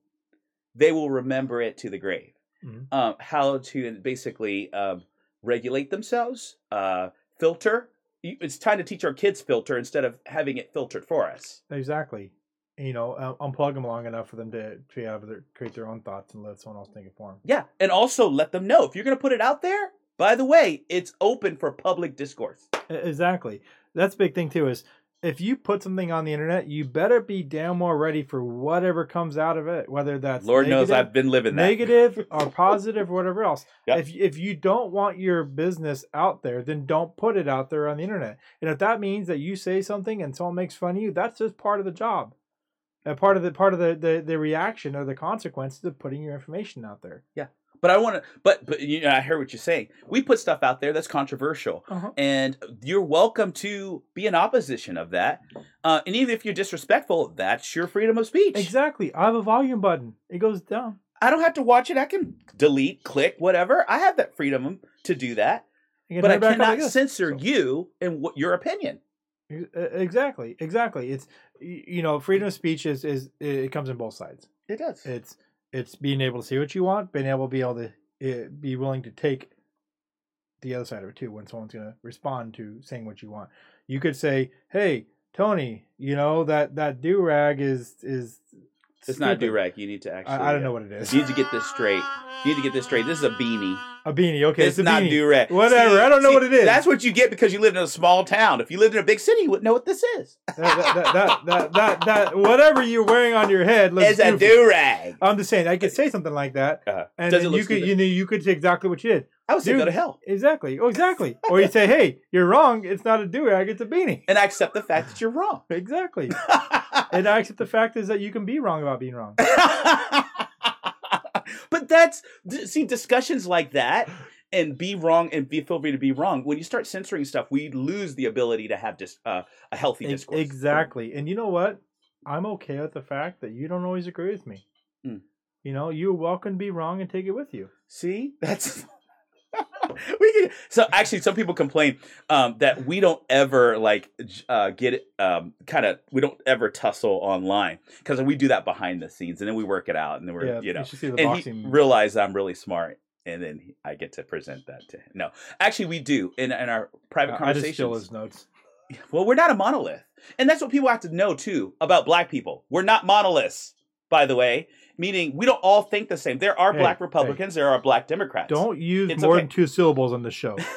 they will remember it to the grave. Mhm. Um, how to basically um, regulate themselves, uh, filter. It's time to teach our kids filter instead of having it filtered for us. Exactly. You know, uh, unplug them long enough for them to, to able to create their own thoughts and let someone else think it for them. Yeah, and also let them know if you're going to put it out there. By the way, it's open for public discourse. Exactly. That's a big thing too. Is if you put something on the internet, you better be damn more ready for whatever comes out of it, whether that's Lord knows I've been living that. negative or positive or whatever else. Yep. If if you don't want your business out there, then don't put it out there on the internet. And if that means that you say something and someone makes fun of you, that's just part of the job. A part of the part of the, the, the reaction or the consequences of putting your information out there. But I want to. But but you know, I hear what you're saying. We put stuff out there that's controversial, Uh-huh. and you're welcome to be in opposition of that. Uh, and even if you're disrespectful, that's your freedom of speech. Exactly. I have a volume button. It goes down. I don't have to watch it. I can delete, click, whatever. I have that freedom to do that. But I turn it back on cannot like censor So- you and what your opinion. Exactly. Exactly. It's you know, freedom of speech is is it comes in both sides. It does. It's it's being able to see what you want, being able to be able to uh, be willing to take the other side of it too when someone's going to respond to saying what you want. You could say, "Hey, Tony, you know that that do rag is is It's not stupid." do rag. You need to actually. I, I don't uh, know what it is. You need to get this straight. You need to get this straight. This is a beanie. A beanie. Okay, it's a not do rag. Whatever, I don't know what it is. That's what you get because you lived in a small town. If you lived in a big city, you wouldn't know what this is. that, that, that, that, that, that, whatever you're wearing on your head looks It's a do rag. I'm just saying I could say something like that, Uh, and Does it then look you could stupid? you know you could say exactly what you did. I would say go to hell. Exactly. Oh, exactly. or you say, "Hey, you're wrong. It's not a do rag. It's a beanie." And I accept the fact that you're wrong. Exactly. and I accept the fact is that you can be wrong about being wrong. but that's see discussions like that and be wrong and be feel free to be wrong. When you start censoring stuff, we lose the ability to have dis- uh, a healthy discourse. Exactly. And you know what? I'm okay with the fact that you don't always agree with me. Mm. You know, you're welcome to be wrong and take it with you. See, that's we can. So actually, some people complain um, that we don't ever like uh, get it. Um, kind of, we don't ever tussle online because we do that behind the scenes, and then we work it out, and then we're yeah, you know. the and boxing. he realized I'm really smart, and then he- I get to present that to him. No, actually, we do in in our private I just steal his notes. Well, we're not a monolith. And that's what people have to know too about black people. We're not monoliths, by the way, meaning we don't all think the same. There are Hey, black hey. Republicans, there are black Democrats. Don't use It's more okay. than two syllables on the show.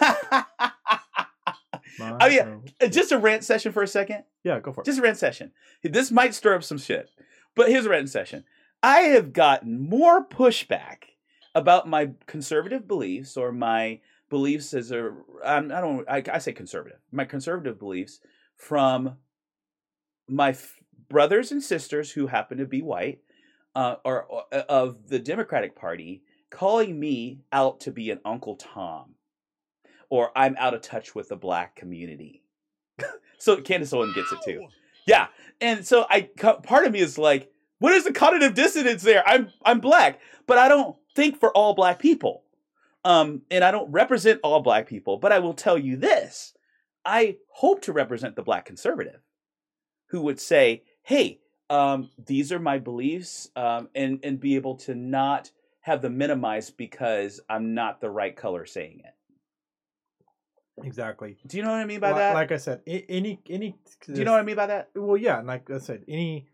Oh, yeah. Uh, just a rant session for a second. Yeah, go for it. Just a rant session. This might stir up some shit, but here's a rant session. I have gotten more pushback about my conservative beliefs or my beliefs as a I'm- I don't I, I say conservative my conservative beliefs from my f- brothers and sisters who happen to be white uh, or, or uh, of the Democratic Party calling me out to be an Uncle Tom, or I'm out of touch with the black community. so Candace Owen gets it too. Yeah, and so I part of me is like, what is the cognitive dissonance there? I'm I'm black, but I don't think for all black people, um, and I don't represent all black people. But I will tell you this: I hope to represent the black conservative, who would say, "Hey, um, these are my beliefs," um, and and be able to not have them minimized because I'm not the right color saying it. Exactly. Do you know what I mean by Li- that? Like I said, any any. Do you know what I mean by that? Well, yeah, like I said, any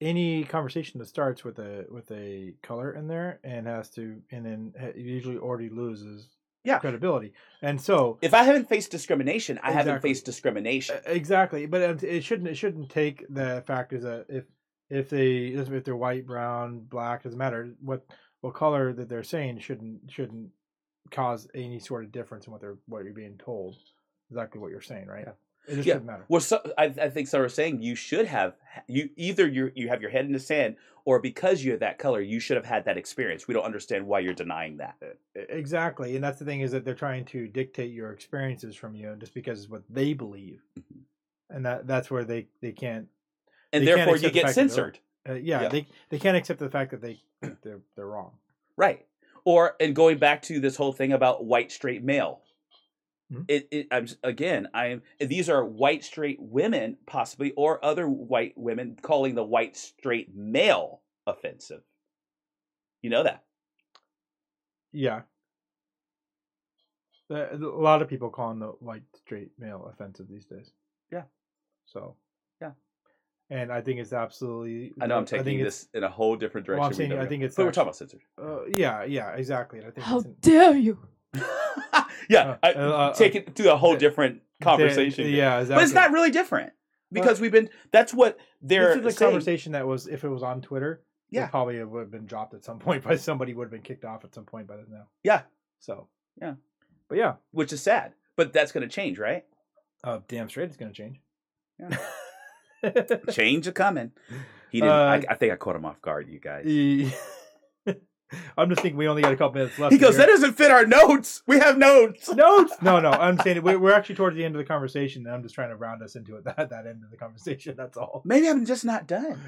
any conversation that starts with a with a color in there and has to and then usually already loses Yeah. credibility. And so If I haven't faced discrimination, I haven't faced discrimination. Exactly, but it- it shouldn't it shouldn't take the factors that if if they if they're white, brown, black doesn't matter what what color that they're saying shouldn't shouldn't cause any sort of difference in what they're what you're being told. Exactly what you're saying, right? Yeah. It just Yeah. shouldn't matter. Well, so, I, I think some are saying you should have you either you you have your head in the sand, or because you're that color, you should have had that experience. We don't understand why you're denying that. Exactly, and that's the thing is that they're trying to dictate your experiences from you just because it's what they believe, Mhm. and that that's where they they can't. And They therefore, you get fact that they're censored, Uh, yeah, Yeah. they they can't accept the fact that they they're they're wrong. right? Or and going back to this whole thing about white straight male. Mhm. It, it I'm again I'm these are white straight women possibly or other white women calling the white straight male offensive. You know that. Yeah. Uh, A lot of people calling the white straight male offensive these days. Yeah. So. Yeah. And I think it's absolutely. I know I'm I think taking this in a whole different direction. Well, I'm saying I think it's but we're actu- talking about censorship. Uh, yeah, yeah, exactly. and I think How it's in- dare you? yeah, Uh, I, uh, uh, take it to a whole the- different conversation. the- yeah, exactly. but it's not really different because we've been. That's what they're This is a saying. conversation that was if it was on Twitter, Yeah. it probably would have been dropped at some point by somebody would have been kicked off at some point by this now. Yeah. So. Yeah. But yeah, which is sad. But that's going to change, right? uh, damn straight, it's gonna change. Change is coming. He didn't. Uh, I, I think I caught him off guard, you guys. I'm just thinking we only got a couple minutes left. He goes, here. "That doesn't fit our notes. We have notes." notes. No, no. I'm saying we're, we're actually towards the end of the conversation, and I'm just trying to round us into it that that end of the conversation. That's all. Maybe I'm just not done.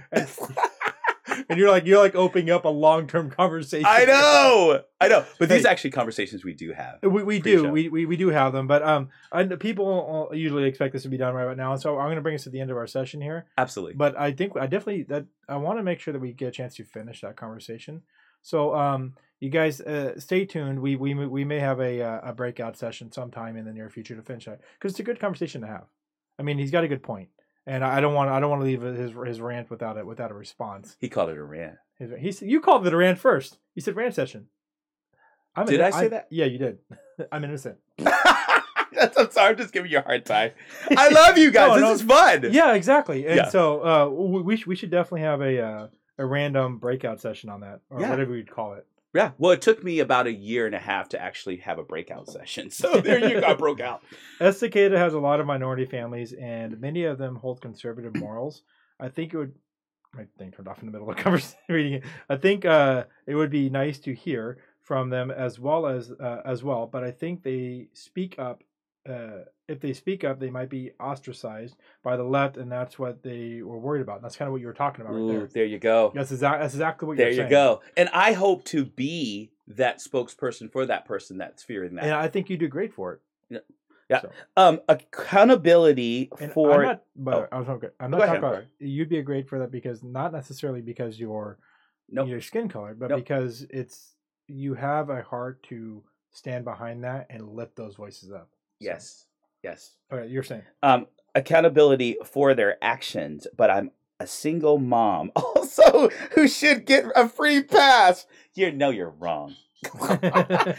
And you're like you're like opening up a long term conversation. I know, I know. But these Hey. actually conversations we do have. We, we do we, we we do have them, but um, I, people usually expect this to be done right about now, and so I'm going to bring us to the end of our session here. Absolutely. But I think I definitely that I want to make sure that we get a chance to finish that conversation. So um, you guys uh, stay tuned. We we may- we may have a uh, a breakout session sometime in the near future to finish that because it's a good conversation to have. I mean, he's got a good point, and I don't want I don't want to leave his his rant without it without a response. He called it a rant. His, he said you called it a rant first. You said rant session. I'm Did I say that? Yeah, you did. I'm innocent. I'm sorry. I'm just giving you a hard time. I love you guys. No, this no. is fun. Yeah, exactly. And Yeah. so uh, we we we should definitely have a uh, a random breakout session on that or Yeah. whatever you'd call it. Yeah. Well, it took me about a year and a half to actually have a breakout session. So there you go. I broke out. Estacada has a lot of minority families, and many of them hold conservative morals. I think it would. My thing turned off in the middle of the conversation. Reading it. I think uh, it would be nice to hear from them as well as uh, as well. But I think they speak up. Uh, if they speak up, they might be ostracized by the left, and that's what they were worried about. And that's kind of what you were talking about right Ooh, there. there you go. That's exactly that's exactly what There you're saying. There you go. And I hope to be that spokesperson for that person that's fearing that. And I think you do great for it. Yeah. So, um, accountability and for I'm not, but oh. I was okay. I'm not ahead, talking I'm about. You'd be a great for that because not necessarily because you're Nope. your skin color, but Nope. because it's you have a heart to stand behind that and lift those voices up. Yes, yes. Okay, you're saying. Um, accountability for their actions, but I'm a single mom also who should get a free pass. You know you're wrong.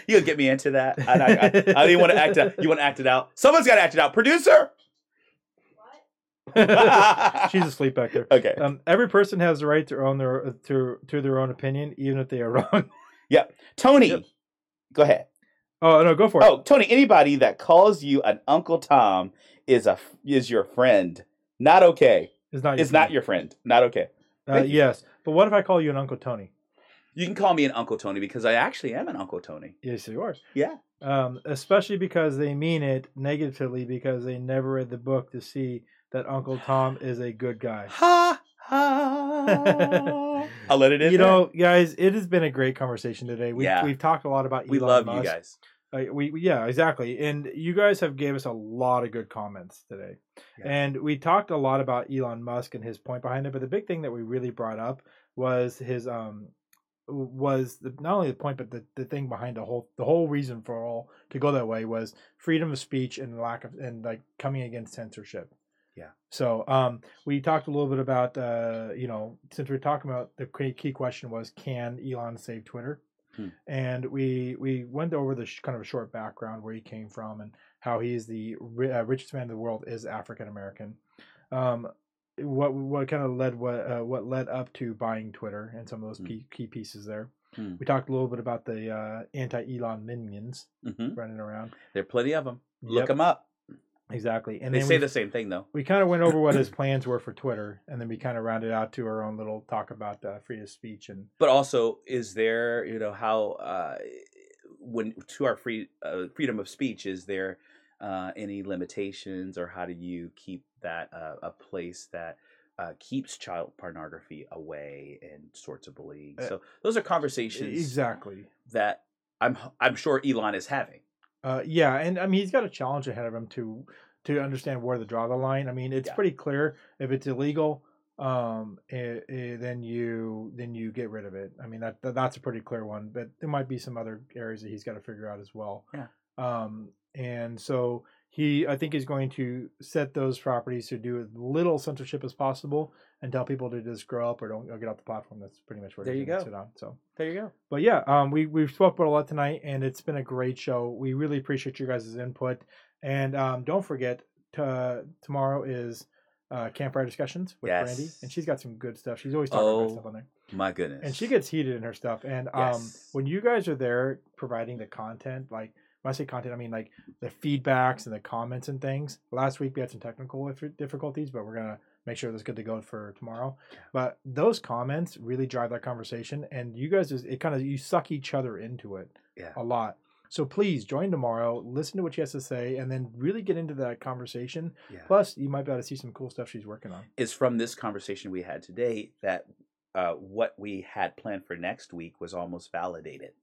you get me into that. I, I, I, I don't even want to act it. You want to act it out? Someone's got to act it out. Producer. She's asleep back there. okay. Um, every person has the right to own their to to their own opinion, even if they are wrong. Yeah. Tony, Yep. go ahead. Oh no, go for it. Oh, Tony, anybody that calls you an Uncle Tom is a is your friend. Not okay. Is not your not friend. your friend. Not okay. Uh, yes, but what if I call you an Uncle Tony? You can call me an Uncle Tony because I actually am an Uncle Tony. Yes, you are. Yeah. Um, especially because they mean it negatively because they never read the book to see that Uncle Tom is a good guy. Ha ha. I'll let it in. you there. know, guys, it has been a great conversation today. We, Yeah. We've talked a lot about you we love Musk. you guys. Uh, we, we- yeah, exactly. And you guys have gave us a lot of good comments today. Yeah. And we talked a lot about Elon Musk and his point behind it, but the big thing that we really brought up was his um was the, not only the point but the, the thing behind the whole the whole reason for all to go that way was freedom of speech and lack of and like coming against censorship. Yeah. So um we talked a little bit about uh you know since we're talking about the key key question was can Elon save Twitter? Hmm. and we we went over the sh- kind of a short background where he came from and how he's the ri- uh, richest man in the world is African American. Um, what what kind of led what uh, what led up to buying Twitter and some of those Hmm. key, key pieces there. Hmm. We talked a little bit about the uh, anti-Elon minions hmm running around. There are plenty of them. Look Yep, them up. Exactly. And they say we, the same thing though. we kind of went over what his plans were for Twitter, and then we kind of rounded out to our own little talk about uh, freedom of speech and But also, is there you know how uh, when to our free uh, freedom of speech is there uh, any limitations or how do you keep that uh, a place that uh, keeps child pornography away and sorts of bullying? Uh, So those are conversations exactly. that I'm I'm sure Elon is having. Uh, yeah, and I mean he's got a challenge ahead of him to to understand where to draw the line. I mean it's Yeah. pretty clear if it's illegal, um, eh, eh, then you then you get rid of it. I mean that, that that's a pretty clear one, but there might be some other areas that he's got to figure out as well. Yeah. Um, and so he I think he's going to set those properties to do as little censorship as possible and tell people to just grow up or don't or get off the platform. That's pretty much where There he's you go. sit on. So There you go. but yeah, um, we we've spoke about a lot tonight, and it's been a great show. We really appreciate your guys' input, and um, don't forget to, tomorrow is uh, campfire discussions with Yes. Brandy, and she's got some good stuff. She's always talking about Oh, good stuff on there, My goodness. and she gets heated in her stuff. And um, Yes. when you guys are there providing the content, like when I say content, I mean like the feedbacks and the comments and things. Last week we had some technical difficulties, but we're gonna make sure that's good to go for tomorrow. But those comments really drive that conversation, and you guys just it kind of you suck each other into it Yeah. a lot. So please join tomorrow, listen to what she has to say, and then really get into that conversation. Yeah. Plus, you might be able to see some cool stuff she's working on. is from this conversation we had today that uh, what we had planned for next week was almost validated.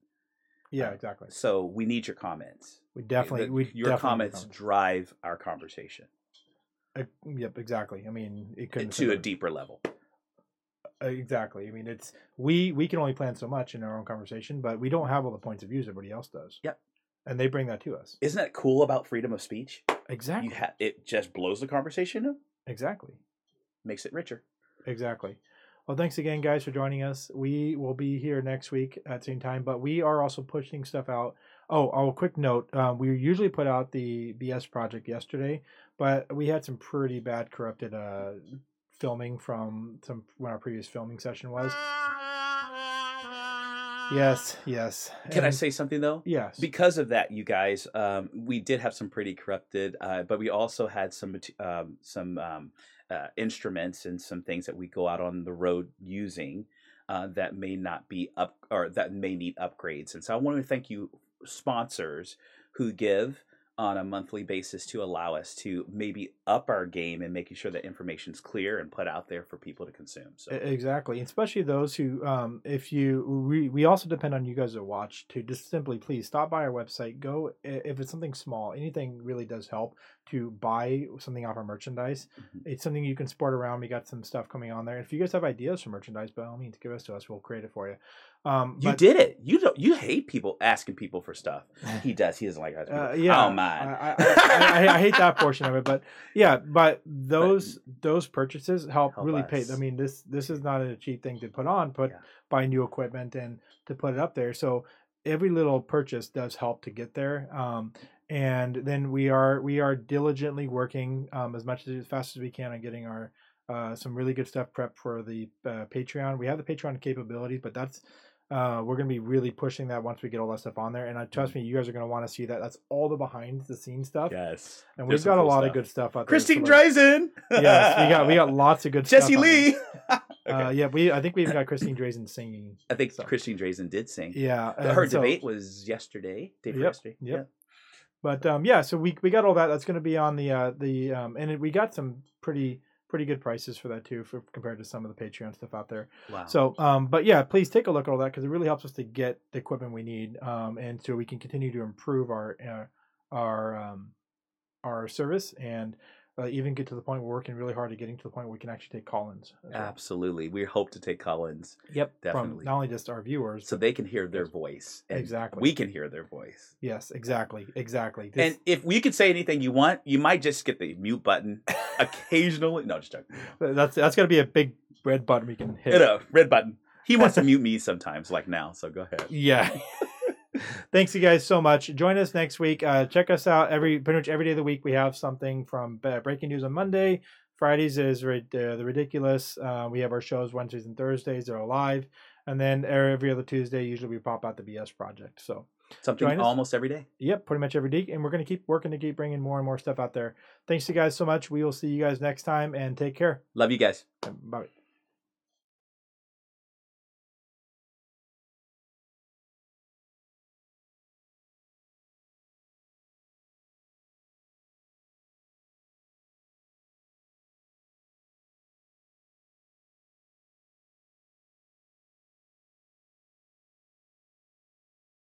Yeah, Uh, exactly. So we need your comments. We definitely The- we your definitely comments need drive our conversation comments. Uh, yep, exactly. I mean, it couldn't to a deeper level. Uh, exactly. I mean, it's we we can only plan so much in our own conversation, but we don't have all the points of views everybody else does. Yep. And they bring that to us. Isn't that cool about freedom of speech? Exactly. Ha- it just blows the conversation up, Exactly. makes it richer. Exactly. Well, thanks again, guys, for joining us. We will be here next week at the same time, but we are also pushing stuff out. Oh, oh, quick note: um, we usually put out the BS project yesterday, but we had some pretty bad corrupted uh, filming from some when our previous filming session was. Yes, yes. Can I say something though? yes? Because of that, you guys, um, we did have some pretty corrupted, uh, but we also had some um, some um, uh, instruments and some things that we go out on the road using uh, that may not be up or that may need upgrades. And so I want to thank you sponsors who give on a monthly basis to allow us to maybe up our game and making sure that information is clear and put out there for people to consume. So Exactly, especially those who, um, if you, we, we also depend on you guys to watch to just simply please stop by our website. Go if it's something small, anything really does help to buy something off our merchandise. Mhm. It's something you can sport around. We got some stuff coming on there. If you guys have ideas for merchandise, by all means, give us to us. We'll create it for you. Um, you but- did it. You don't. You hate people asking people for stuff. He does. He doesn't like asking people. Uh, yeah, I don't. I, I, I, I, hate that portion of it, but yeah, but those those purchases help, Help really pay. I mean, this this is not a cheap thing to put on, but Yeah. buy new equipment and to put it up there. So every little purchase does help to get there. Um, and then we are we are diligently working um, as much as, as fast as we can on getting our uh, some really good stuff prep for the uh, Patreon. We have the Patreon capabilities, but that's Uh, we're gonna be really pushing that once we get all that stuff on there, and I trust me, you guys are gonna want to see that. That's all the behind the scenes stuff, Yes. and we've some got a cool lot of good stuff out there. Christine so, like- Drazan. Yes, we got we got lots of good Jesse stuff. on. Lee. Uh, Okay. yeah, we I think we even got Christine Drazan singing. I think so- Christine Drazan did sing. Yeah, Her so- debate was yesterday. Day Yep, yesterday. yep. But um, yeah, so we we got all that. That's going to be on the uh, the um, and it, we got some pretty pretty good prices for that too, for compared to some of the Patreon stuff out there. Wow. So, um, but yeah, please take a look at all that because it really helps us to get the equipment we need, um, and so we can continue to improve our uh, our um, our service and uh, even get to the point we're working really hard at getting to the point where we can actually take call-ins. well. Absolutely. We hope to take Collins Yep, definitely. from not only just our viewers, so they can hear their voice. Exactly. We can hear their voice. yes, exactly, exactly. This- And if you could say anything you want, you might just get the mute button occasionally. No, just joking. that's that's going to be a big red button we can hit. Hit a red button. He wants to mute me sometimes, like now. So go ahead. Yeah. Thanks you guys so much. Join us next week. Uh, check us out every pretty much every day of the week. We have something from uh, breaking news on Monday. Fridays is uh, the ridiculous. Uh, we have our shows Wednesdays and Thursdays. They're live, and then every other Tuesday usually we pop out the BS project. So Something almost every day. yep, pretty much every week, and we're gonna keep working to keep bringing more and more stuff out there. Thanks you guys so much. We will see you guys next time, and take care. Love you guys. Bye.